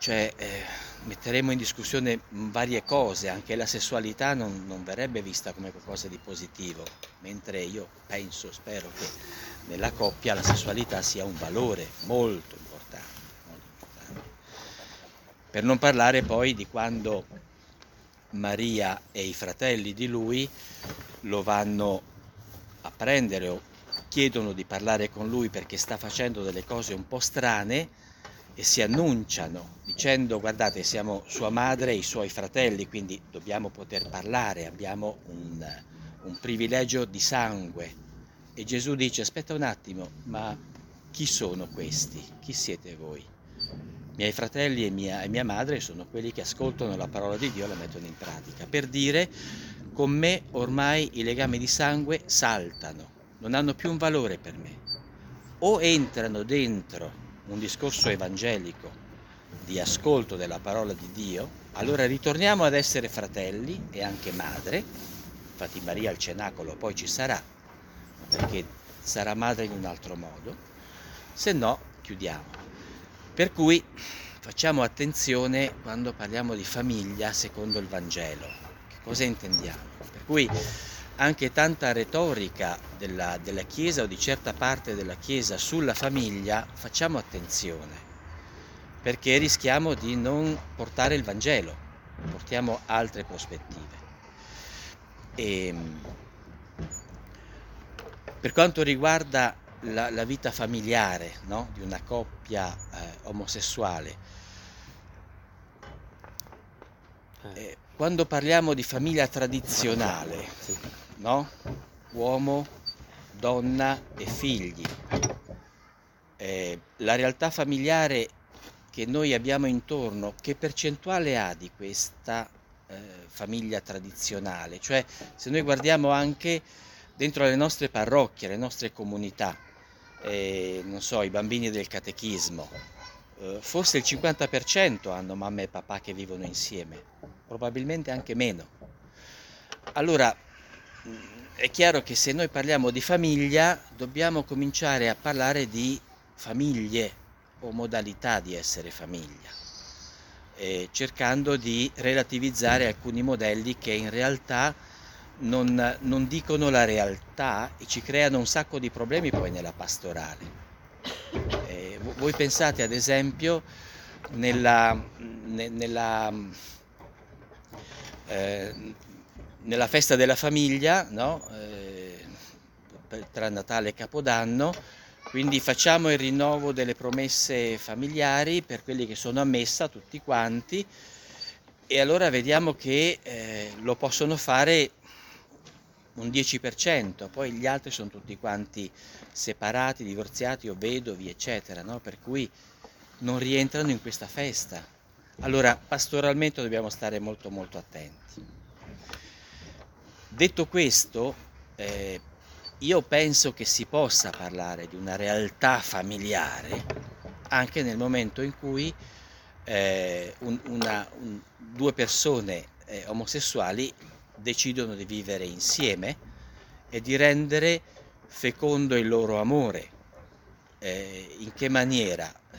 cioè, eh, metteremo in discussione varie cose, anche la sessualità non, non verrebbe vista come qualcosa di positivo, mentre io penso, spero che nella coppia la sessualità sia un valore molto. Per non parlare poi di quando Maria e i fratelli di lui lo vanno a prendere o chiedono di parlare con lui perché sta facendo delle cose un po' strane e si annunciano dicendo guardate siamo sua madre e i suoi fratelli quindi dobbiamo poter parlare, abbiamo un, un privilegio di sangue e Gesù dice aspetta un attimo ma chi sono questi? Chi siete voi? Miei fratelli e mia, e mia madre sono quelli che ascoltano la parola di Dio e la mettono in pratica. Per dire, con me ormai i legami di sangue saltano, non hanno più un valore per me. O entrano dentro un discorso evangelico di ascolto della parola di Dio, allora ritorniamo ad essere fratelli e anche madre, infatti Maria al cenacolo poi ci sarà, perché sarà madre in un altro modo, se no chiudiamo. Per cui facciamo attenzione quando parliamo di famiglia secondo il Vangelo. Che cosa intendiamo? Per cui anche tanta retorica della, della Chiesa o di certa parte della Chiesa sulla famiglia, facciamo attenzione, perché rischiamo di non portare il Vangelo, portiamo altre prospettive. E, ehm, per quanto riguarda la, la vita familiare no? di una coppia eh, omosessuale, eh, eh quando parliamo di famiglia tradizionale, no? uomo, donna e figli, eh, la realtà familiare che noi abbiamo intorno, che percentuale ha di questa eh, famiglia tradizionale? Cioè se noi guardiamo anche dentro le nostre parrocchie, le nostre comunità, eh, non so, i bambini del catechismo, eh, forse il 50% hanno mamma e papà che vivono insieme, probabilmente anche meno. Allora, mm, è chiaro che se noi parliamo di famiglia, dobbiamo cominciare a parlare di famiglie o modalità di essere famiglia, eh, cercando di relativizzare alcuni modelli che in realtà non, non dicono la realtà e ci creano un sacco di problemi poi nella pastorale. Eh, voi pensate ad esempio nella, nella, eh, nella festa della famiglia, no? eh, tra Natale e Capodanno, quindi facciamo il rinnovo delle promesse familiari per quelli che sono a messa, tutti quanti, e allora vediamo che eh, lo possono fare un 10%, poi gli altri sono tutti quanti separati, divorziati o vedovi, eccetera, no? per cui non rientrano in questa festa. Allora, pastoralmente dobbiamo stare molto molto attenti. Detto questo, eh, io penso che si possa parlare di una realtà familiare anche nel momento in cui eh, un, una, un, due persone eh, omosessuali decidono di vivere insieme e di rendere fecondo il loro amore. Eh, in che maniera? Eh,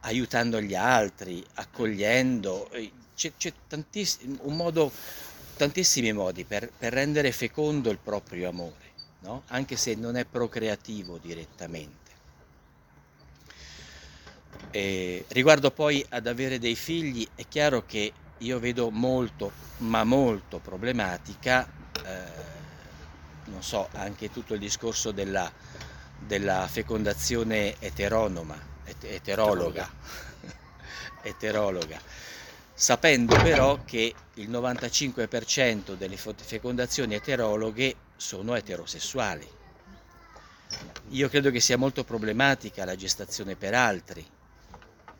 aiutando gli altri, accogliendo. Eh, c'è, c'è modo, tantissimi modi per, per, rendere fecondo il proprio amore, no? anche se non è procreativo direttamente. E riguardo poi ad avere dei figli, è chiaro che io vedo molto, ma molto problematica, eh, non so, anche tutto il discorso della, della fecondazione eteronoma, et- eterologa, eterologa, sapendo però che il 95% delle fecondazioni eterologhe sono eterosessuali. Io credo che sia molto problematica la gestazione per altri,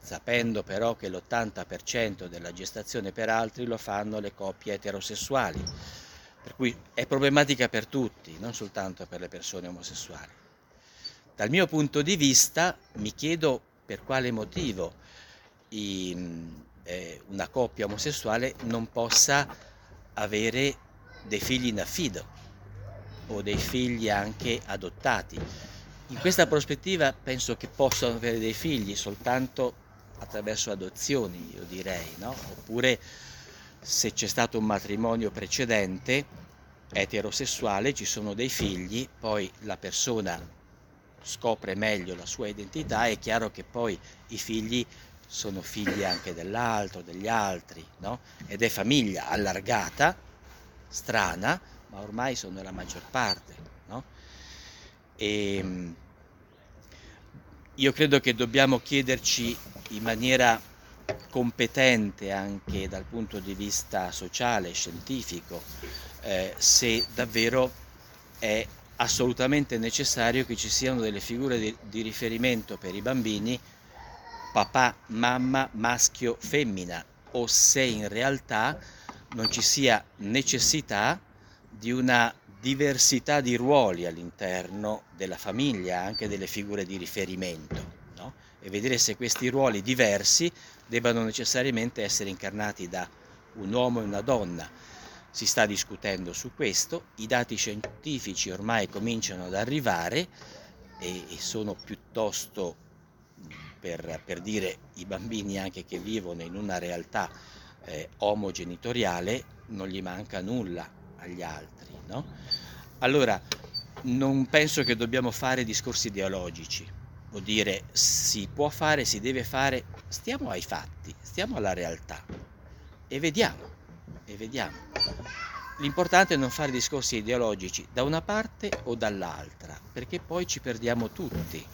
sapendo però che l'80% della gestazione per altri lo fanno le coppie eterosessuali, per cui è problematica per tutti, non soltanto per le persone omosessuali. Dal mio punto di vista mi chiedo per quale motivo i, eh, una coppia omosessuale non possa avere dei figli in affido o dei figli anche adottati. In questa prospettiva penso che possano avere dei figli soltanto attraverso adozioni, io direi, no? oppure se c'è stato un matrimonio precedente eterosessuale, ci sono dei figli, poi la persona scopre meglio la sua identità, è chiaro che poi i figli sono figli anche dell'altro, degli altri, no? ed è famiglia allargata, strana, ma ormai sono la maggior parte. No? E, ehm, io credo che dobbiamo chiederci in maniera competente anche dal punto di vista sociale, scientifico, eh, se davvero è assolutamente necessario che ci siano delle figure di, di riferimento per i bambini, papà, mamma, maschio, femmina, o se in realtà non ci sia necessità di una diversità di ruoli all'interno della famiglia, anche delle figure di riferimento e vedere se questi ruoli diversi debbano necessariamente essere incarnati da un uomo e una donna. Si sta discutendo su questo, i dati scientifici ormai cominciano ad arrivare e, sono piuttosto per, per dire i bambini anche che vivono in una realtà eh, omogenitoriale non gli manca nulla agli altri. No? Allora, non penso che dobbiamo fare discorsi ideologici o dire si può fare, si deve fare, stiamo ai fatti, stiamo alla realtà e vediamo, e vediamo. L'importante è non fare discorsi ideologici da una parte o dall'altra, perché poi ci perdiamo tutti,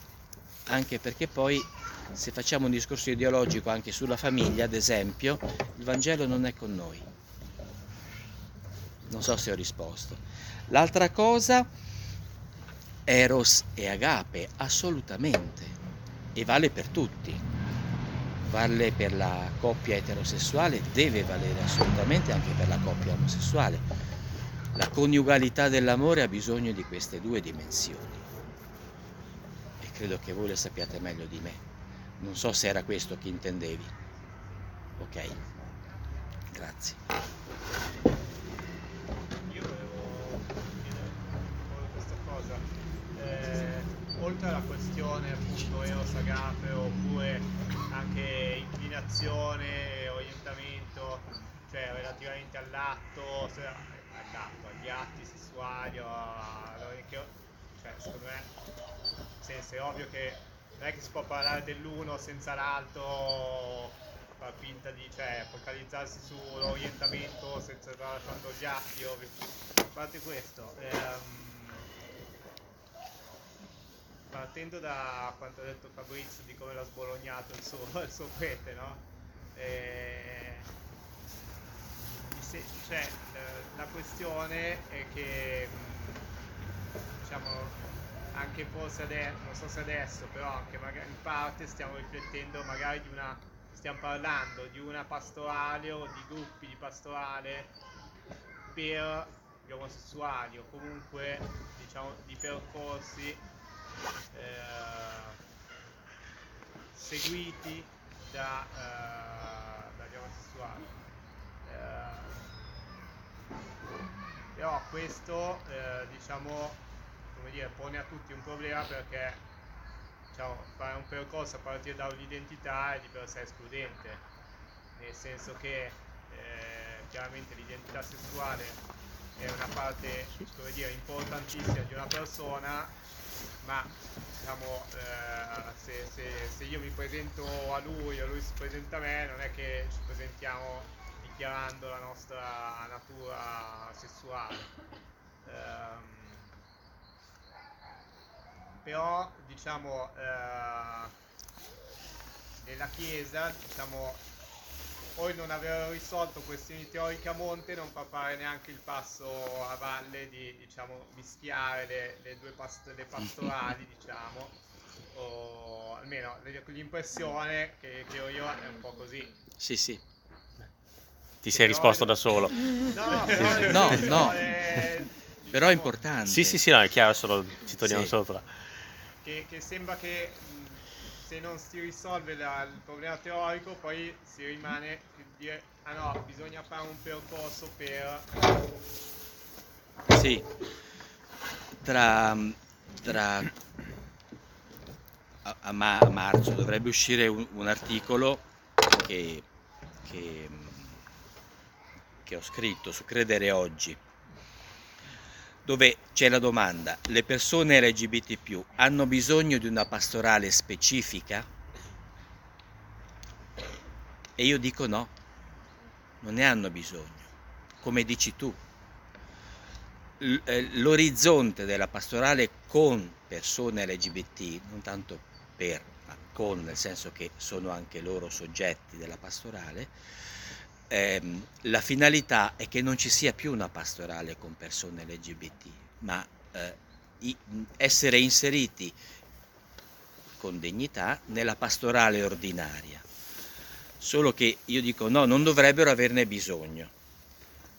anche perché poi se facciamo un discorso ideologico anche sulla famiglia, ad esempio, il Vangelo non è con noi. Non so se ho risposto. L'altra cosa, Eros e Agape, assolutamente, e vale per tutti. Vale per la coppia eterosessuale, deve valere assolutamente anche per la coppia omosessuale. La coniugalità dell'amore ha bisogno di queste due dimensioni e credo che voi le sappiate meglio di me. Non so se era questo che intendevi. Ok, grazie. Io volevo chiedere ancora questa cosa. Eh, oltre alla questione appunto Eros Agape oppure anche inclinazione, orientamento, cioè relativamente all'atto, se- all'atto, agli atti sessuali, o a- che- cioè secondo me, senso è ovvio che non è che si può parlare dell'uno senza l'altro, far finta di, cioè, focalizzarsi sull'orientamento senza tralasciando gli atti, ovvio. A parte questo, ehm, partendo da quanto ha detto Fabrizio di come l'ha sbolognato il suo, il suo prete, no? Eh, se- cioè, la questione è che diciamo anche forse adesso, non so se adesso, però anche magari in parte stiamo riflettendo magari di una, stiamo parlando di una pastorale o di gruppi di pastorale per gli omosessuali o comunque diciamo di percorsi seguiti da, eh, dagli omosessuali. Eh, però questo eh, diciamo come dire, pone a tutti un problema perché diciamo, fare un percorso a partire da un'identità è di per sé escludente, nel senso che eh, chiaramente l'identità sessuale è una parte dire, importantissima di una persona, ma diciamo, eh, se, se- se io mi presento a lui o lui si presenta a me, non è che ci presentiamo dichiarando la nostra natura sessuale. Ehm, però diciamo eh, nella chiesa diciamo poi non aver risolto questioni teoriche a monte non fa fare neanche il passo a valle di diciamo mischiare le, le due past- le pastorali diciamo o almeno l'impressione che, che ho io è un po' così Sì, sì. Ti sei risposto da solo. no, sì. però nel No, no. Però è importante. Sì, sì, sì, no, è chiaro, solo ci torniamo Sì. sopra. che, che sembra che se non si risolve la- il problema teorico poi si rimane dire ah no bisogna fare un percorso per Sì, tra, tra a, a a marzo dovrebbe uscire un, un articolo che, che, che ho scritto su Credere Oggi, dove c'è la domanda, le persone LGBT hanno bisogno di una pastorale specifica? E io dico no, non ne hanno bisogno, come dici tu eh, l'orizzonte della pastorale con persone LGBT, non tanto per, ma con, nel senso che sono anche loro soggetti della pastorale, ehm, la finalità è che non ci sia più una pastorale con persone LGBT, ma eh, i- essere inseriti con dignità nella pastorale ordinaria. Solo che io dico no, non dovrebbero averne bisogno.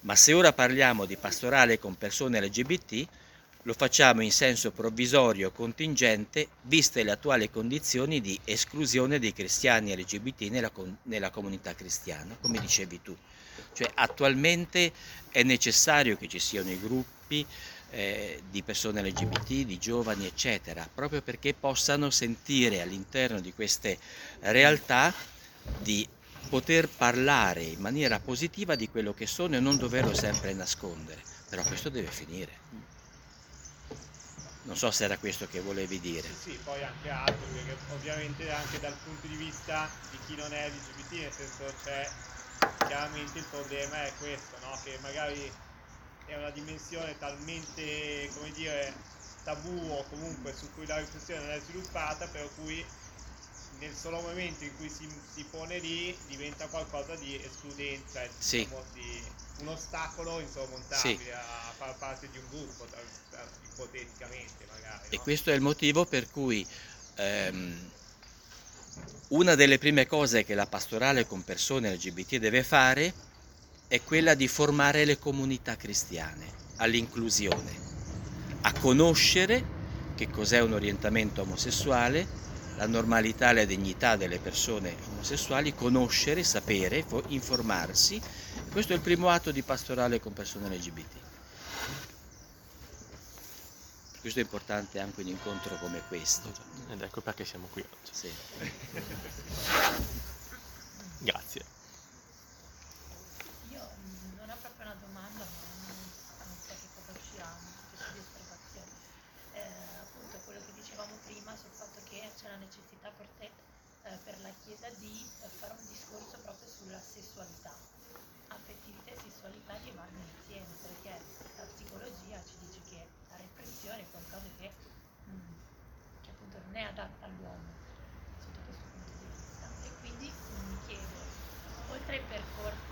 Ma se ora parliamo di pastorale con persone LGBT, lo facciamo in senso provvisorio contingente, viste le attuali condizioni di esclusione dei cristiani LGBT nella, nella comunità cristiana, come dicevi tu. Cioè attualmente è necessario che ci siano i gruppi eh, di persone LGBT, di giovani, eccetera, proprio perché possano sentire all'interno di queste realtà di poter parlare in maniera positiva di quello che sono e non doverlo sempre nascondere. Però questo deve finire. Non so se era questo che volevi dire. Sì, sì, poi anche altro, perché ovviamente anche dal punto di vista di chi non è LGBT, nel senso c'è chiaramente il problema è questo, no? che magari è una dimensione talmente, come dire, tabù o comunque su cui la riflessione non è sviluppata, per cui nel solo momento in cui si, si pone lì diventa qualcosa di escludenza, sì. diciamo, di un ostacolo insormontabile sì. a far parte di un gruppo, ipoteticamente magari. E questo è il motivo per cui ehm, una delle prime cose che la pastorale con persone LGBT deve fare è quella di formare le comunità cristiane all'inclusione, a conoscere che cos'è un orientamento omosessuale, la normalità e la dignità delle persone omosessuali, conoscere, sapere, informarsi. Questo è il primo atto di pastorale con persone LGBT. Questo è importante anche un incontro come questo. Ed ecco perché siamo qui oggi. Sì. Grazie. quella di eh, fare un discorso proprio sulla sessualità, affettività e sessualità che vanno insieme, perché la psicologia ci dice che la repressione è qualcosa che, mh, che appunto non è adatta all'uomo sotto questo punto di vista. E quindi mm, mi chiedo, oltre ai percorsi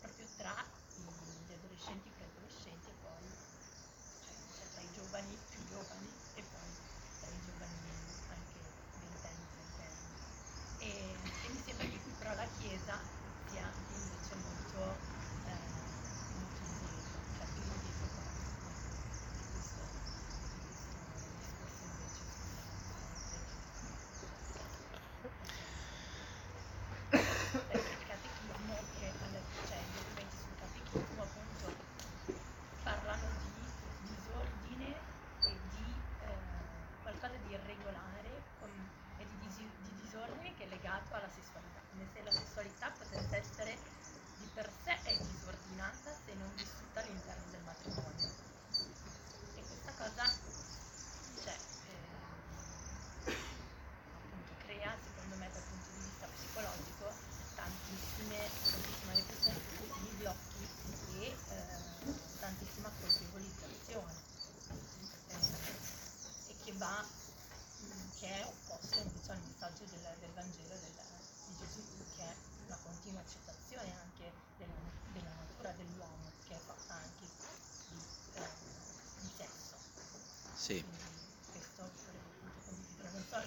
proprio tra gli adolescenti, preadolescenti e poi cioè, cioè, tra i giovani più giovani e poi tra i giovani anche ventenni, trentenni. E, e mi sembra che qui però la Chiesa sia anche invece molto Sì.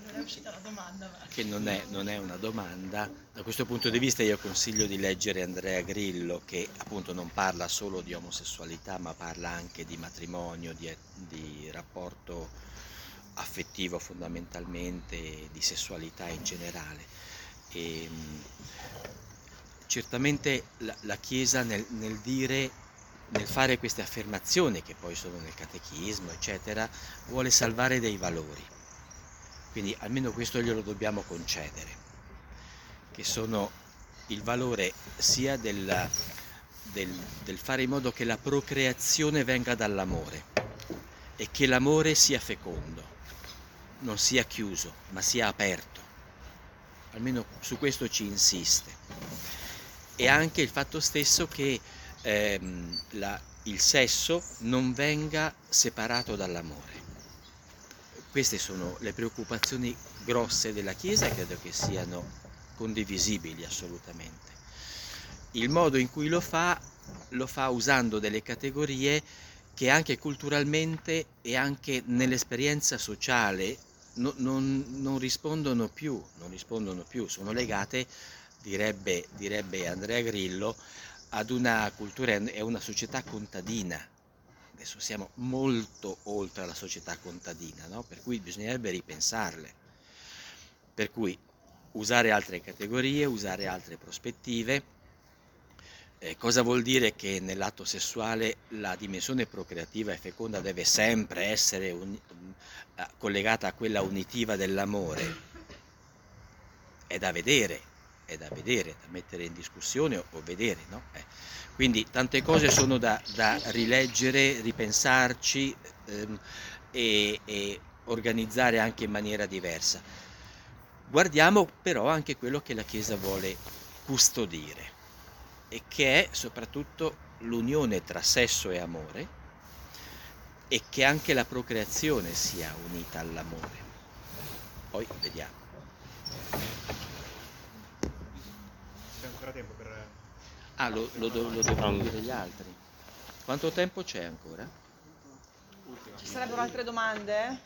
non è uscita la domanda. Ma... Che non è, non è, una domanda. Da questo punto di vista io consiglio di leggere Andrea Grillo che appunto non parla solo di omosessualità ma parla anche di matrimonio, di, di rapporto affettivo fondamentalmente, di sessualità in generale. E, certamente la, la Chiesa nel, nel dire nel fare queste affermazioni che poi sono nel catechismo, eccetera, vuole salvare dei valori. Quindi almeno questo glielo dobbiamo concedere, che sono il valore sia del, del, del fare in modo che la procreazione venga dall'amore e che l'amore sia fecondo, non sia chiuso, ma sia aperto. Almeno su questo ci insiste. E anche il fatto stesso che ehm, la, il sesso non venga separato dall'amore. Queste sono le preoccupazioni grosse della Chiesa e credo che siano condivisibili assolutamente. Il modo in cui lo fa, lo fa usando delle categorie che anche culturalmente e anche nell'esperienza sociale no, non, non, rispondono più, non rispondono più, sono legate, direbbe, direbbe Andrea Grillo, ad una cultura e una società contadina. Adesso siamo molto oltre la società contadina, no? per cui bisognerebbe ripensarle. Per cui usare altre categorie, usare altre prospettive. Eh, cosa vuol dire che nell'atto sessuale la dimensione procreativa e feconda deve sempre essere un, collegata a quella unitiva dell'amore? È da vedere, è da vedere, da mettere in discussione o, o vedere, no? Eh. Quindi tante cose sono da, da rileggere, ripensarci ehm, e, e organizzare anche in maniera diversa. Guardiamo però anche quello che la Chiesa vuole custodire e che è soprattutto l'unione tra sesso e amore e che anche la procreazione sia unita all'amore. Poi vediamo. C'è ancora tempo per... Ah, lo, lo, lo, lo devono dire gli altri. Quanto tempo c'è ancora? Ci sarebbero altre domande?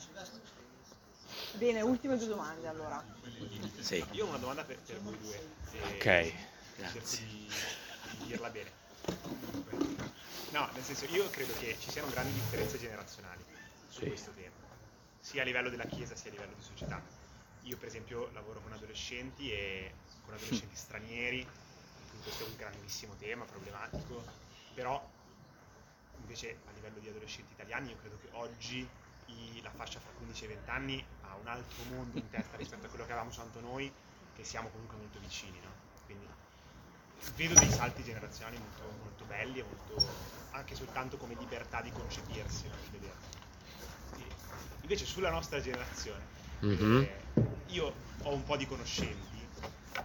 Bene, ultime due domande allora. Sì. Io ho una domanda per, per voi due. Ok, Grazie. Di, di dirla bene. No, nel senso, io credo che ci siano grandi differenze generazionali su Sì. questo tema, sia a livello della Chiesa sia a livello di società. Io, per esempio, lavoro con adolescenti e con adolescenti stranieri, questo è un grandissimo tema, problematico, però invece a livello di adolescenti italiani io credo che oggi i- la fascia fra 15 e 20 anni ha un altro mondo in testa rispetto a quello che avevamo soltanto noi, che siamo comunque molto vicini, no? Quindi vedo dei salti generazionali molto, molto belli e molto, anche soltanto come libertà di concepirsi, no? di. E invece sulla nostra generazione, Mhm. eh, io ho un po' di conoscenti,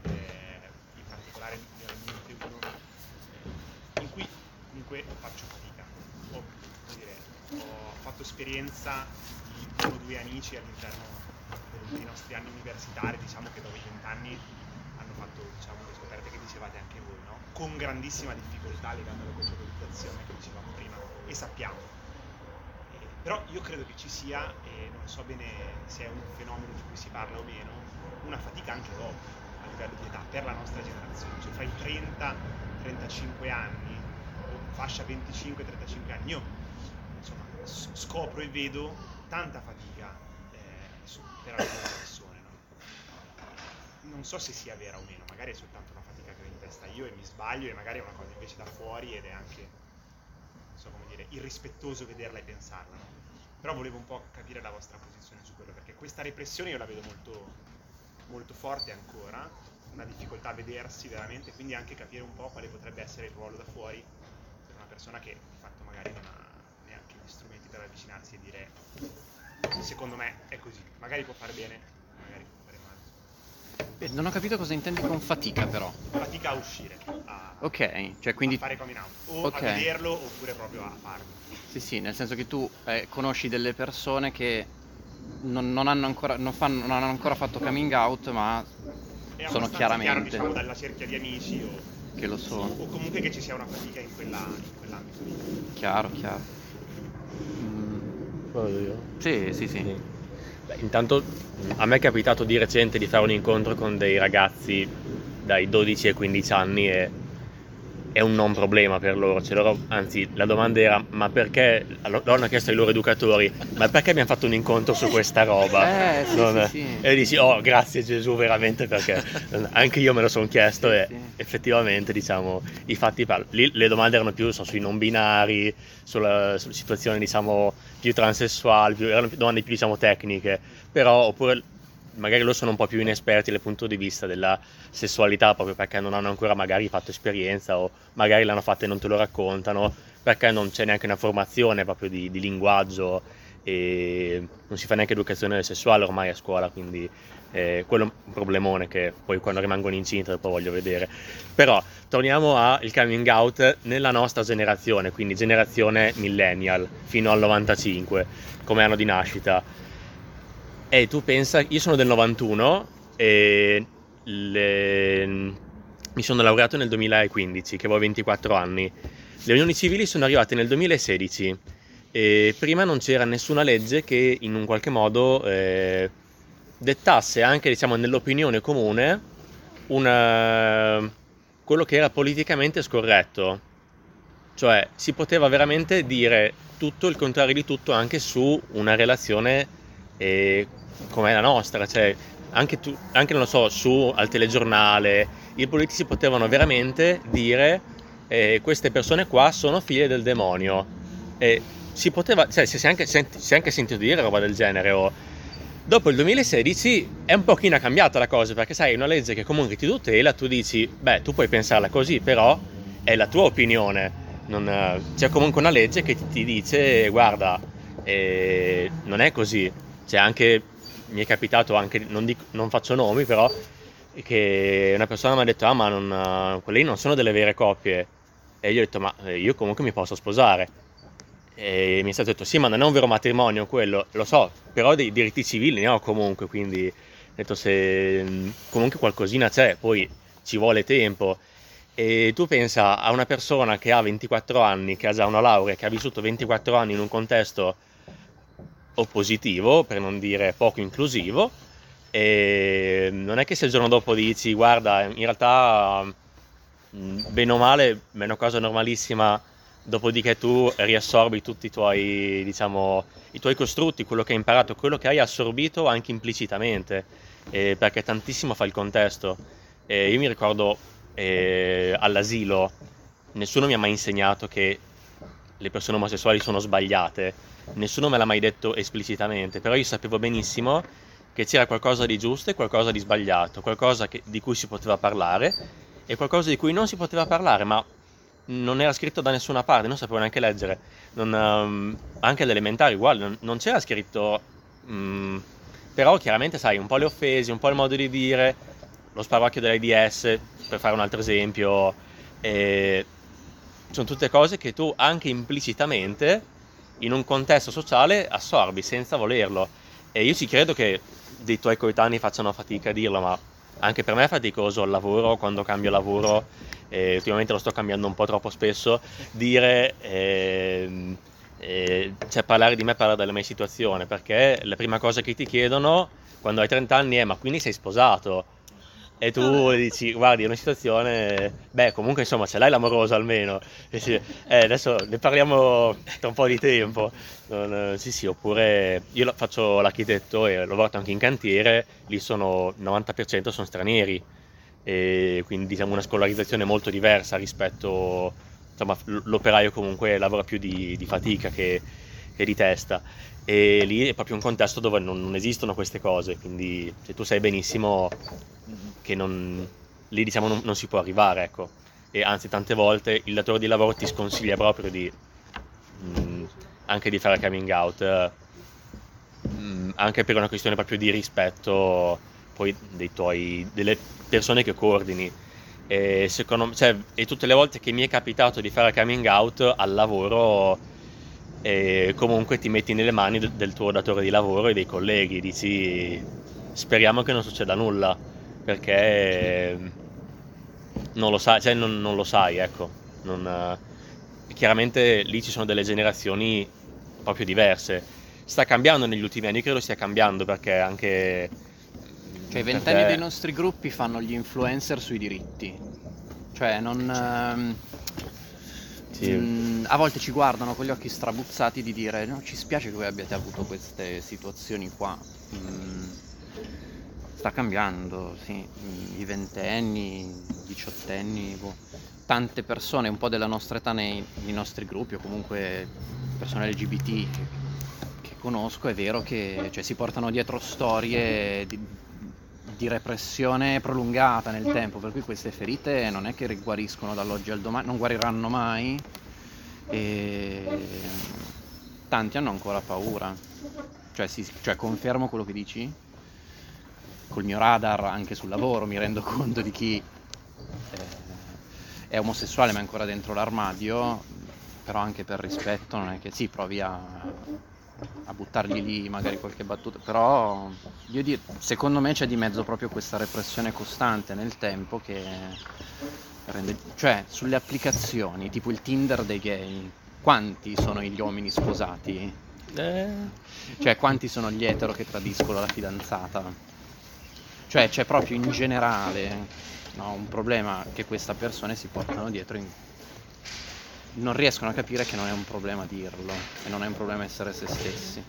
eh, in particolare ne ho in mente uno, eh, in cui comunque faccio fatica. Ho, dire, ho fatto esperienza di uno o due amici all'interno dei nostri anni universitari, diciamo che dopo vent'anni fatto diciamo, le scoperte che dicevate anche voi, no? con grandissima difficoltà legata alla conceptualizzazione che dicevamo prima, e sappiamo. Eh, però io credo che ci sia, e non so bene se è un fenomeno di cui si parla o meno, una fatica anche dopo, a livello di età, per la nostra generazione, cioè fra i 30 35 anni, fascia 25-35 anni, io insomma, scopro e vedo tanta fatica eh, su- per alcune persone. No? Non so se sia vera o meno, magari è soltanto una fatica che ho in testa io e mi sbaglio e magari è una cosa invece da fuori ed è anche, non so come dire, irrispettoso vederla e pensarla. no? Però volevo un po' capire la vostra posizione su quello, perché questa repressione io la vedo molto, molto forte ancora, una difficoltà a vedersi veramente, quindi anche capire un po' quale potrebbe essere il ruolo da fuori per una persona che di fatto magari non ha neanche gli strumenti per avvicinarsi e dire secondo me è così, magari può fare bene, magari può fare male. Beh, non ho capito cosa intendi con fatica però. Fatica a uscire, a, Ok, cioè quindi... a fare coming out, o Ok. a vederlo oppure proprio a farlo. Sì, sì, nel senso che tu eh, conosci delle persone che non, non hanno ancora, non fanno- non hanno ancora fatto coming out, ma È Sono chiaramente- chiaro, diciamo, dalla cerchia di amici o, che lo sono. o comunque che ci sia una fatica in, quella, in quell'ambito lì. Chiaro, chiaro. Mm, Vado io? sì, sì, sì. Intanto a me è capitato di recente di fare un incontro con dei ragazzi dai 12 ai 15 anni e è un non problema per loro. Cioè, loro- anzi, la domanda era: ma perché? Loro hanno chiesto ai loro educatori: ma perché abbiamo fatto un incontro su questa roba? Eh, sì, Non- sì, sì. E dici: Oh, grazie Gesù, veramente, perché anche io me lo sono chiesto e effettivamente, diciamo, i fatti parlano. Lì le domande erano più so, sui non binari, sulla, sulle situazioni, diciamo, più transessuali, più- erano domande più, diciamo, tecniche. Però, oppure magari loro sono un po' più inesperti dal punto di vista della sessualità, proprio perché non hanno ancora magari fatto esperienza o magari l'hanno fatta e non te lo raccontano, perché non c'è neanche una formazione proprio di, di linguaggio e non si fa neanche educazione sessuale ormai a scuola, quindi eh, quello è un problemone che poi quando rimangono incinta dopo voglio vedere. Però torniamo al coming out nella nostra generazione, quindi generazione millennial fino al 95 come anno di nascita. E tu pensa, io sono del 91 e le... mi sono laureato nel 2015, che avevo 24 anni. Le unioni civili sono arrivate nel 2016 e prima non c'era nessuna legge che in un qualche modo eh, dettasse anche diciamo, nell'opinione comune una, quello che era politicamente scorretto. Cioè si poteva veramente dire tutto il contrario di tutto anche su una relazione eh, come la nostra, cioè anche, tu, anche non lo so, su al telegiornale i politici potevano veramente dire eh, queste persone qua sono figlie del demonio. E si poteva, cioè si è anche, si è anche sentito dire roba del genere o Dopo il 2016 è un pochino cambiata la cosa perché sai, una legge che comunque ti tutela, tu dici, beh, tu puoi pensarla così, però è la tua opinione. Non, c'è comunque una legge che ti, ti dice, guarda, eh, non è così. C'è anche, mi è capitato anche, non, dico, non faccio nomi, però, che una persona mi ha detto, ah, ma non, quelle non sono delle vere coppie. E io ho detto, ma eh, io comunque mi posso sposare e mi è stato detto sì ma non è un vero matrimonio quello, lo so, però dei diritti civili ne ho comunque, quindi ho detto se comunque qualcosina c'è, poi ci vuole tempo. E tu pensa a una persona che ha 24 anni, che ha già una laurea, che ha vissuto 24 anni in un contesto oppositivo, per non dire poco inclusivo, e non è che se il giorno dopo dici guarda, in realtà bene o male, è una cosa normalissima dopodiché tu riassorbi tutti i tuoi, diciamo, i tuoi costrutti, quello che hai imparato, quello che hai assorbito anche implicitamente, eh, perché tantissimo fa il contesto. Eh, io mi ricordo eh, all'asilo, nessuno mi ha mai insegnato che le persone omosessuali sono sbagliate, nessuno me l'ha mai detto esplicitamente, però io sapevo benissimo che c'era qualcosa di giusto e qualcosa di sbagliato, qualcosa che, di cui si poteva parlare e qualcosa di cui non si poteva parlare, ma non era scritto da nessuna parte, non sapevo neanche leggere, non, um, anche alle elementari uguale, non, non c'era scritto, um, però chiaramente sai, un po' le offese, un po' il modo di dire, lo sparocchio dell'AIDS, per fare un altro esempio, e sono tutte cose che tu anche implicitamente in un contesto sociale assorbi senza volerlo. E io ci credo che dei tuoi coetanei facciano fatica a dirlo, ma anche per me è faticoso al lavoro, quando cambio lavoro eh, ultimamente lo sto cambiando un po' troppo spesso, dire, eh, eh, cioè parlare di me, parlare della mia situazione, perché la prima cosa che ti chiedono quando hai 30 anni è ma quindi sei sposato? E tu dici, guardi, è una situazione, beh, comunque insomma ce l'hai l'amoroso almeno. Dici, eh, adesso ne parliamo tra un po' di tempo. Non, sì, sì, oppure io faccio l'architetto e lavoro anche in cantiere, lì sono, il 90% sono stranieri e quindi diciamo una scolarizzazione molto diversa rispetto insomma l'operaio comunque lavora più di, di fatica che, che, di testa e lì è proprio un contesto dove non, non esistono queste cose quindi se tu sai benissimo che non, lì diciamo non, non, si può arrivare ecco e anzi tante volte il datore di lavoro ti sconsiglia proprio di mh, mm, anche di fare coming out mh, mm, anche per una questione proprio di rispetto poi tuoi, delle persone che coordini. E, secondo, cioè, e tutte le volte che mi è capitato di fare coming out al lavoro, eh, comunque ti metti nelle mani del, del tuo datore di lavoro e dei colleghi, dici speriamo che non succeda nulla, perché non lo sai, cioè non, non lo sai, ecco. Non, chiaramente lì ci sono delle generazioni proprio diverse. Sta cambiando negli ultimi anni, credo stia cambiando perché anche cioè i ventenni perché... dei nostri gruppi fanno gli influencer sui diritti. Cioè non... Sì. mh, mm, a volte ci guardano con gli occhi strabuzzati di dire no, ci spiace che voi abbiate avuto queste situazioni qua. Mh, mm, sta cambiando, sì. Mm, I ventenni, i diciottenni, boh. tante persone un po' della nostra età nei, nei nostri gruppi o comunque persone LGBT che, che conosco è vero che cioè, si portano dietro storie di, di repressione prolungata nel tempo, per cui queste ferite non è che riguariscono dall'oggi al domani, non guariranno mai e tanti hanno ancora paura. Cioè, si, cioè confermo quello che dici? Col mio radar anche sul lavoro mi rendo conto di chi eh, è omosessuale ma è ancora dentro l'armadio, però anche per rispetto non è che sì, provi a, a buttargli lì magari qualche battuta, però io dire, secondo me c'è di mezzo proprio questa repressione costante nel tempo che rende, cioè sulle applicazioni, tipo il Tinder dei gay, quanti sono gli uomini sposati? Eh, Cioè quanti sono gli etero che tradiscono la fidanzata? Cioè c'è proprio in generale no, un problema che queste persone si portano dietro in- non riescono a capire che non è un problema dirlo e non è un problema essere se stessi.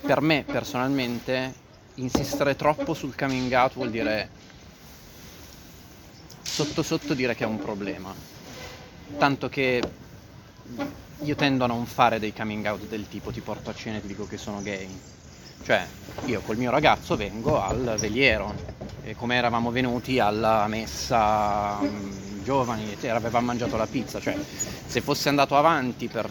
Per me personalmente insistere troppo sul coming out vuol dire sotto sotto dire che è un problema. Tanto che io tendo a non fare dei coming out del tipo ti porto a cena e ti dico che sono gay. Cioè, io col mio ragazzo vengo al veliero, e come eravamo venuti alla messa mm, giovani, e avevamo mangiato la pizza, cioè se fosse andato avanti per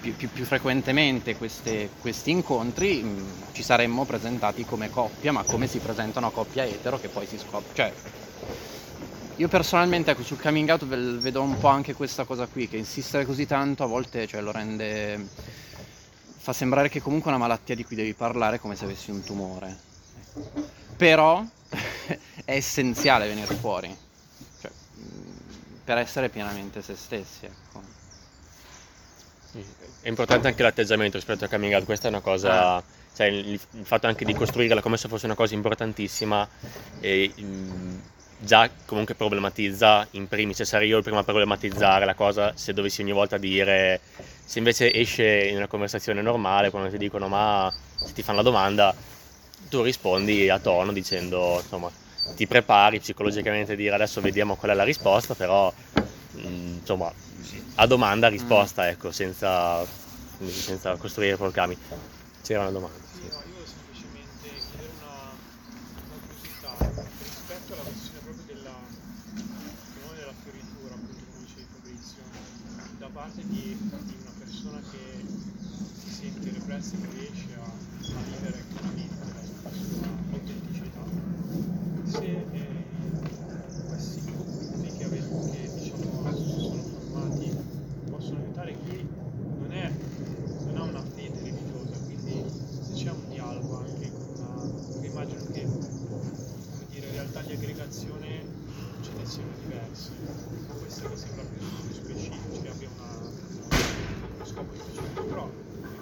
più, più- più frequentemente queste- questi incontri mm, ci saremmo presentati come coppia, ma come si presenta una coppia etero che poi si scopre. Cioè, io personalmente ecco, sul coming out vedo un po' anche questa cosa qui, che insistere così tanto a volte cioè, lo rende... fa sembrare che comunque è una malattia di cui devi parlare come se avessi un tumore. Però è essenziale venire fuori, cioè, mh, per essere pienamente se stessi. Ecco. È importante anche l'atteggiamento rispetto al coming out, questa è una cosa, cioè il, il fatto anche di costruirla come se fosse una cosa importantissima e già comunque problematizza in primis, cioè sarei io il primo a problematizzare la cosa se dovessi ogni volta dire, se invece esce in una conversazione normale quando ti dicono ma se ti fanno la domanda tu rispondi a tono dicendo insomma ti prepari psicologicamente a dire adesso vediamo qual è la risposta però mm, insomma a domanda risposta ecco senza, senza costruire proclami c'era una domanda Sì, sì. no, io volevo semplicemente chiedere una, una curiosità rispetto alla questione proprio della, fenomeno della fioritura, appunto come dicevi Fabrizio, da parte di, di una persona che si sente repressa e che riesce a, a vivere chiaramente la, la sua autenticità. Se eh, questi gruppi che, avete, che diciamo si sono formati possono aiutare chi non, è, non ha una fede religiosa, quindi se c'è un dialogo anche con una... perché immagino che come dire, in realtà di aggregazione ce ne siano diverse, questa che sembra più specifica, che abbia uno scopo specifico, però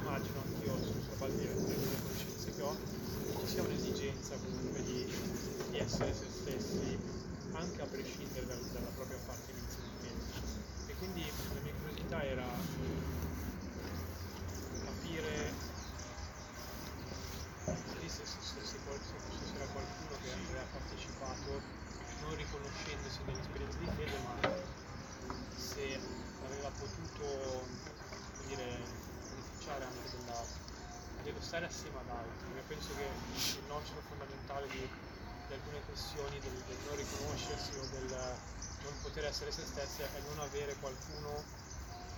immagino anch'io sulla base delle conoscenze che ho, ci sia un'esigenza di, essere se stessi anche a prescindere dal- dalla propria appartenenza. E quindi la mia curiosità era capire lì se, se, se, se, qual- se- se c'era qualcuno che aveva partecipato non riconoscendosi nell'esperienza di fede ma se aveva potuto come dire, beneficiare anche della, dello stare assieme ad altri. Io penso che il nocciolo fondamentale di, di alcune questioni del, del non riconoscersi o del non poter essere se stessi è non avere qualcuno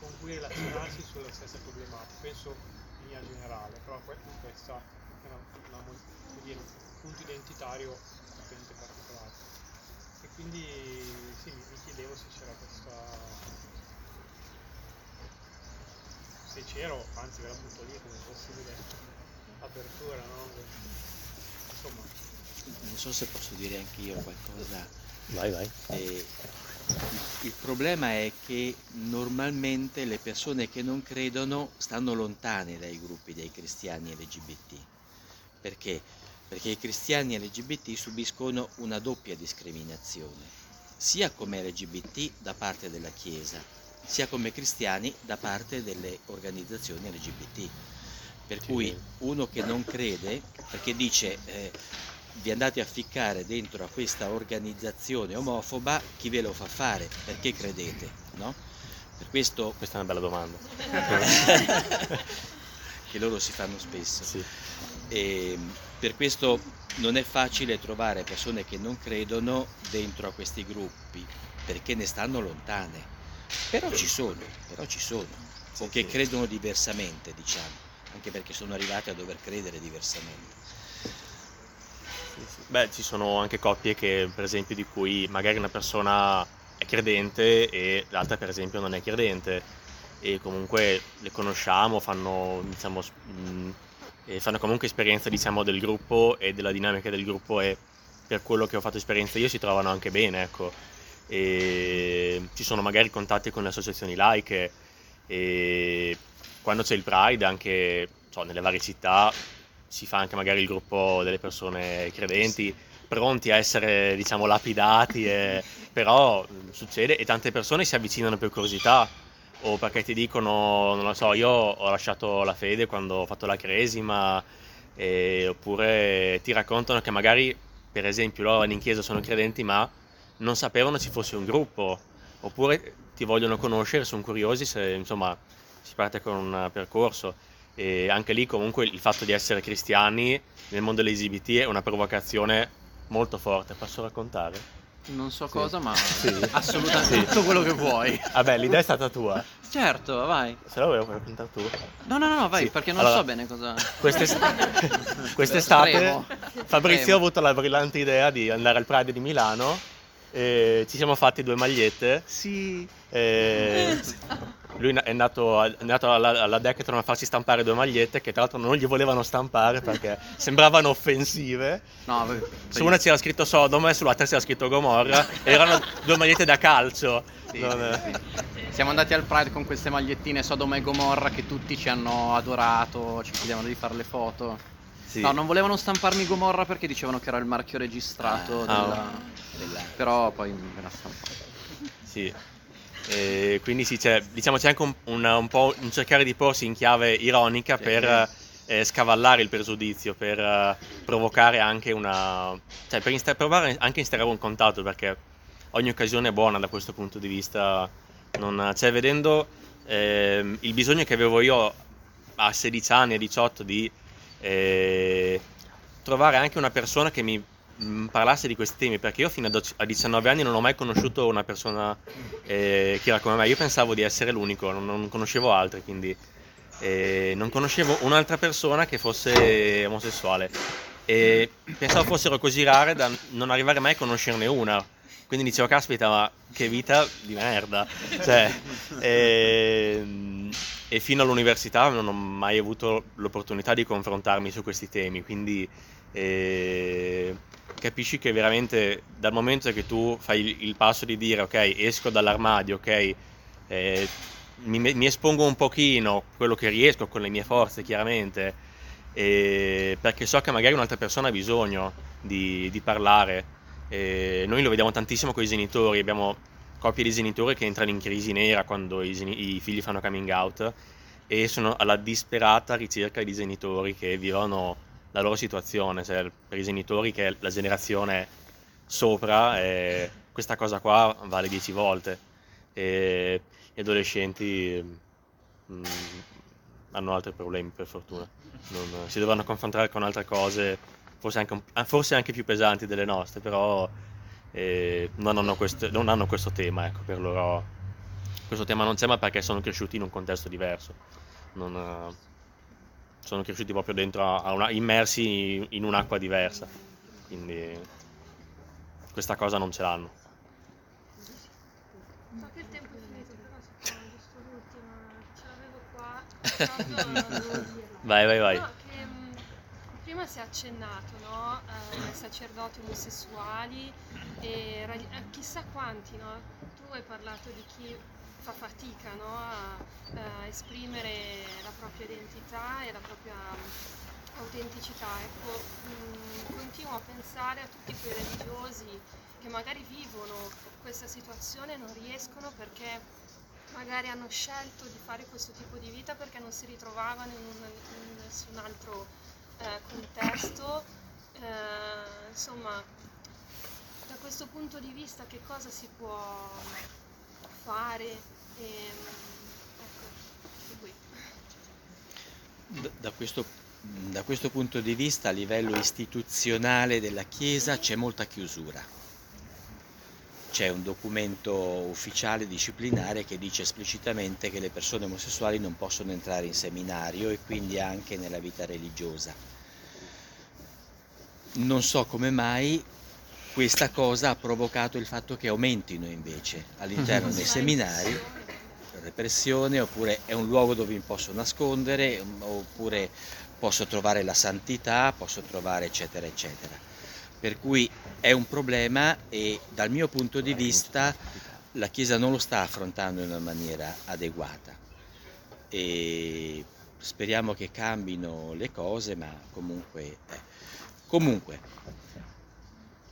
con cui relazionarsi sulla stessa problematica. Penso in linea generale, però que- questa è una, una mo- come dire, un punto identitario assolutamente particolare. E quindi sì, mi, mi chiedevo se c'era questa. se c'ero, anzi ve la butto lì come possibile apertura, no? Insomma, Non so se posso dire anche io qualcosa. vai vai Eh, il problema è che normalmente le persone che non credono stanno lontane dai gruppi dei cristiani LGBT. Perché? Perché i cristiani LGBT subiscono una doppia discriminazione, sia come LGBT da parte della Chiesa, sia come cristiani da parte delle organizzazioni LGBT. Per cui uno che non crede, perché dice eh, vi andate a ficcare dentro a questa organizzazione omofoba, chi ve lo fa fare? Perché credete? No? Per questo questa è una bella domanda che loro si fanno spesso. Sì. E per questo non è facile trovare persone che non credono dentro a questi gruppi, perché ne stanno lontane. Però ci sono, però ci sono, o che credono diversamente, diciamo, anche perché sono arrivati a dover credere diversamente. Beh, ci sono anche coppie che, per esempio, di cui magari una persona è credente e l'altra, per esempio, non è credente. E comunque le conosciamo, fanno, diciamo, mh, e fanno comunque esperienza, diciamo, del gruppo e della dinamica del gruppo e per quello che ho fatto esperienza io si trovano anche bene, ecco. E ci sono magari contatti con le associazioni laiche e quando c'è il Pride anche so, nelle varie città si fa anche magari il gruppo delle persone credenti pronti a essere diciamo lapidati e- però mh, succede e tante persone si avvicinano per curiosità o perché ti dicono non lo so io ho lasciato la fede quando ho fatto la cresima e- oppure ti raccontano che magari per esempio loro in chiesa sono credenti ma non sapevano ci fosse un gruppo oppure ti vogliono conoscere sono curiosi se insomma si parte con un percorso e anche lì comunque il fatto di essere cristiani nel mondo LGBT è una provocazione molto forte. Posso raccontare? Non so Sì. cosa, ma Sì. assolutamente Sì. tutto quello che vuoi. Vabbè, l'idea è stata tua. Certo, vai. Se la volevo raccontare tu. No, no, no, vai, perché non Allora, so bene cosa. Quest'est- Quest'estate Estremo. Fabrizio Estremo. ha avuto la brillante idea di andare al Pride di Milano ci siamo fatti due magliette. Sì. e lui è andato, è andato alla, alla Decathlon a farsi stampare due magliette che tra l'altro non gli volevano stampare perché sembravano offensive. No, vabbè, Su una c'era scritto Sodoma e sull'altra c'era scritto Gomorra. Erano due magliette da calcio. Sì, Non sì. Siamo andati al Pride con queste magliettine Sodoma e Gomorra che tutti ci hanno adorato, ci chiedevano di fare le foto. Sì. No, non volevano stamparmi Gomorra perché dicevano che era il marchio registrato Ah, della... della- Però poi me la stampata. Sì. E quindi sì, c'è, diciamo, c'è anche un, una- un po' un cercare di porsi in chiave ironica per eh, scavallare il pregiudizio, per eh, provocare anche una... cioè per insta- provare anche a instaurare un contatto, perché ogni occasione è buona da questo punto di vista. Non, cioè, vedendo ehm, il bisogno che avevo io a 16 anni, a 18 di eh, trovare anche una persona che mi mh, parlasse di questi temi, perché io fino a do- a 19 anni non ho mai conosciuto una persona eh, che era come me, io pensavo di essere l'unico, non, non conoscevo altri, quindi eh, non conoscevo un'altra persona che fosse omosessuale e pensavo fossero così rare da non arrivare mai a conoscerne una. Quindi dicevo, caspita, ma che vita di merda. Cioè, ehm, e fino all'università non ho mai avuto l'opportunità di confrontarmi su questi temi, quindi eh, capisci che veramente dal momento che tu fai il, passo di dire ok, esco dall'armadio, ok, eh, mi, mi espongo un pochino quello che riesco con le mie forze, chiaramente, eh, perché so che magari un'altra persona ha bisogno di, di parlare. Eh, noi lo vediamo tantissimo con i genitori, abbiamo coppie di genitori che entrano in crisi nera quando i, i figli fanno coming out e sono alla disperata ricerca di genitori che vivono la loro situazione, cioè per i genitori che è la generazione sopra eh, questa cosa qua vale 10 volte. E gli adolescenti mm, hanno altri problemi per fortuna, Non- si dovranno confrontare con altre cose forse anche, ah, forse anche più pesanti delle nostre, però eh, non, hanno questo, non hanno questo tema, ecco, per loro. Questo tema non c'è ma perché sono cresciuti in un contesto diverso, non, eh, sono cresciuti proprio dentro a una, immersi in un'acqua diversa, quindi questa cosa non ce l'hanno. So che il tempo è finito, però facciamo giusto l'ultima, ce l'avevo qua. Vai, vai, vai. No, che mh, prima si è accennato, no? eh, ai sacerdoti omosessuali e eh, chissà quanti, no? Tu hai parlato di chi fa fatica, no? A, a esprimere la propria identità e la propria autenticità. Ecco, continuo a pensare a tutti quei religiosi che magari vivono questa situazione e non riescono perché magari hanno scelto di fare questo tipo di vita perché non si ritrovavano in, un- in nessun altro eh, contesto. Eh, insomma, da questo punto di vista che cosa si può fare? Ehm, ecco, qui. Da questo, da questo punto di vista, a livello istituzionale della Chiesa, c'è molta chiusura. C'è un documento ufficiale disciplinare che dice esplicitamente che le persone omosessuali non possono entrare in seminario e quindi anche nella vita religiosa. Non so come mai questa cosa ha provocato il fatto che aumentino invece all'interno dei seminari repressione oppure è un luogo dove mi posso nascondere oppure posso trovare la santità, posso trovare eccetera eccetera. Per cui è un problema e dal mio punto di vista la Chiesa non lo sta affrontando in una maniera adeguata e speriamo che cambino le cose, ma comunque... eh. Comunque,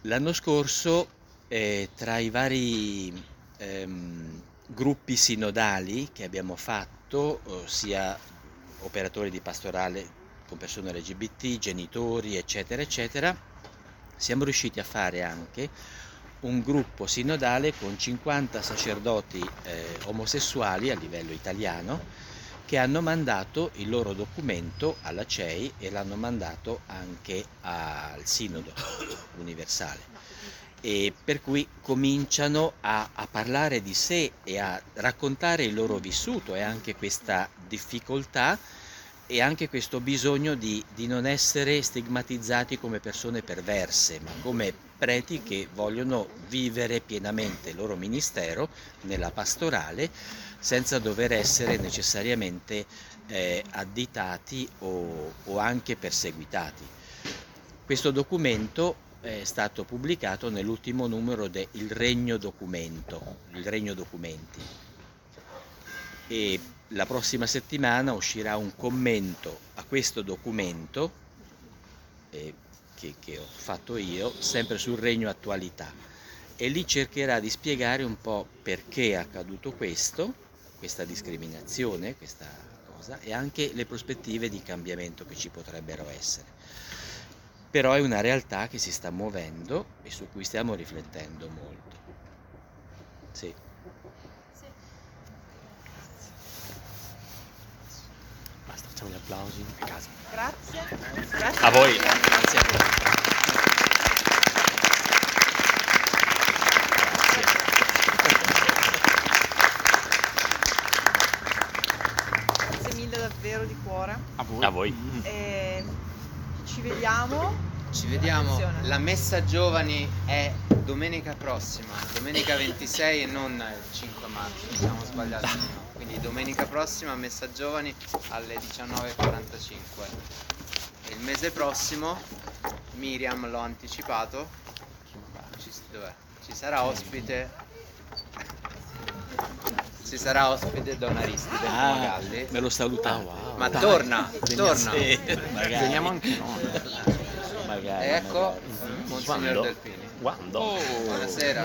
l'anno scorso eh, tra i vari ehm, gruppi sinodali che abbiamo fatto, eh, sia operatori di pastorale con persone LGBT, genitori, eccetera, eccetera, siamo riusciti a fare anche un gruppo sinodale con 50 sacerdoti eh, omosessuali a livello italiano che hanno mandato il loro documento alla CEI e l'hanno mandato anche al Sinodo universale. E per cui cominciano a, a parlare di sé e a raccontare il loro vissuto e anche questa difficoltà e anche questo bisogno di, di non essere stigmatizzati come persone perverse, ma come preti che vogliono vivere pienamente il loro ministero nella pastorale senza dover essere necessariamente eh, additati o, o anche perseguitati. Questo documento è stato pubblicato nell'ultimo numero de Il Regno Documento, il Regno Documenti. E la prossima settimana uscirà un commento a questo documento eh, che, che ho fatto io, sempre sul Regno Attualità. E lì cercherà di spiegare un po' perché è accaduto questo, questa discriminazione, questa cosa, e anche le prospettive di cambiamento che ci potrebbero essere. Però è una realtà che si sta muovendo e su cui stiamo riflettendo molto. Sì. Basta, facciamo gli applausi a casa. Grazie. Grazie. A voi. Grazie a voi. Grazie mille davvero di cuore. A voi. A voi. E ci vediamo. Ci vediamo, Attenzione. la messa giovani è domenica prossima, domenica 26 e non il 5 marzo, siamo sbagliati. no. Quindi domenica prossima messa giovani alle 19.45. E il mese prossimo, Miriam l'ho anticipato, ci, dov'è? ci sarà ospite, ci sarà ospite Don Aristide Ah, Fumagalli. me lo saluta. Ma torna, torna. Sì, magari. Veniamo anche noi. magari, ecco, magari. Monsignor Quando? Delpini. Quando? Buonasera.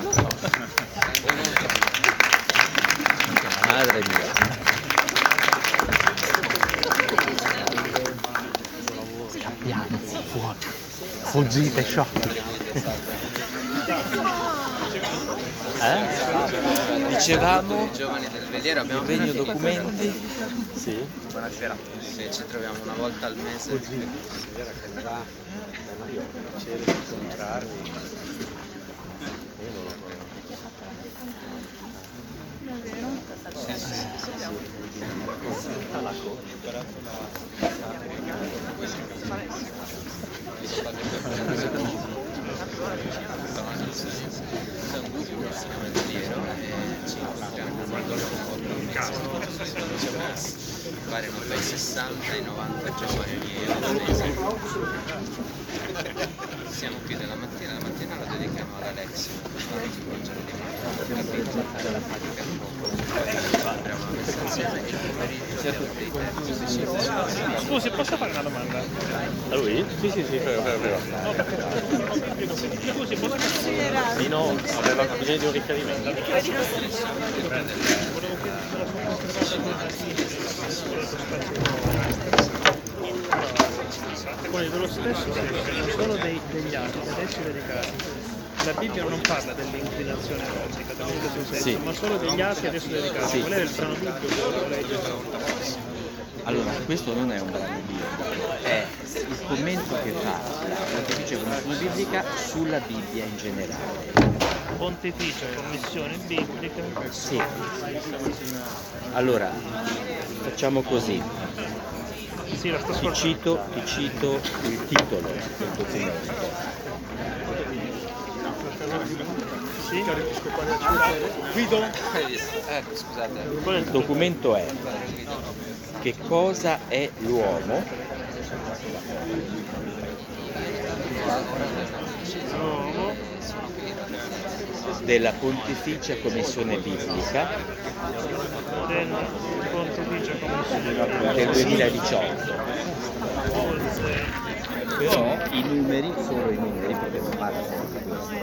Madre mia. Fuggite, sciocchi. Eh? Dicevamo I giovani del veliero abbiamo il regno documenti. Sì? Buonasera. Sì, ci troviamo una volta al mese. C'è un gruppo che si chiama il veliero e ci incontriamo un variano tra i 60 e i 90 giovani al mese. Siamo qui dalla mattina, la mattina la dedichiamo ad quest'anno si mangiano di mare, capito? La fatica un po'. Apriamo la messa insieme e terzi. Scusi, posso fare una domanda? A lui? Sì, sì, sì, prego, prego, prego. Scusi, posso fare Sì, no, aveva bisogno di un riferimento. Poi dello stesso sono dei, degli atti ad essi dedicati. La Bibbia non parla dell'inclinazione erotica, stesso senso, Sì. ma solo degli atti ad esso dedicati. Sì. Qual era il brano biblico che volevo leggere? Allora, questo non è un brano biblico, è il commento che fa la Pontificia Commissione Biblica sulla Bibbia in generale. Pontificia Commissione Biblica. Sì. Allora, facciamo così. Sì, Ti cito, ti cito il titolo del documento. Sì? Eh, scusate. Il documento è Che cosa è l'uomo? L'uomo della Pontificia Commissione Biblica del 2018. oltre Però i numeri sono i numeri perché non parla sempre questo.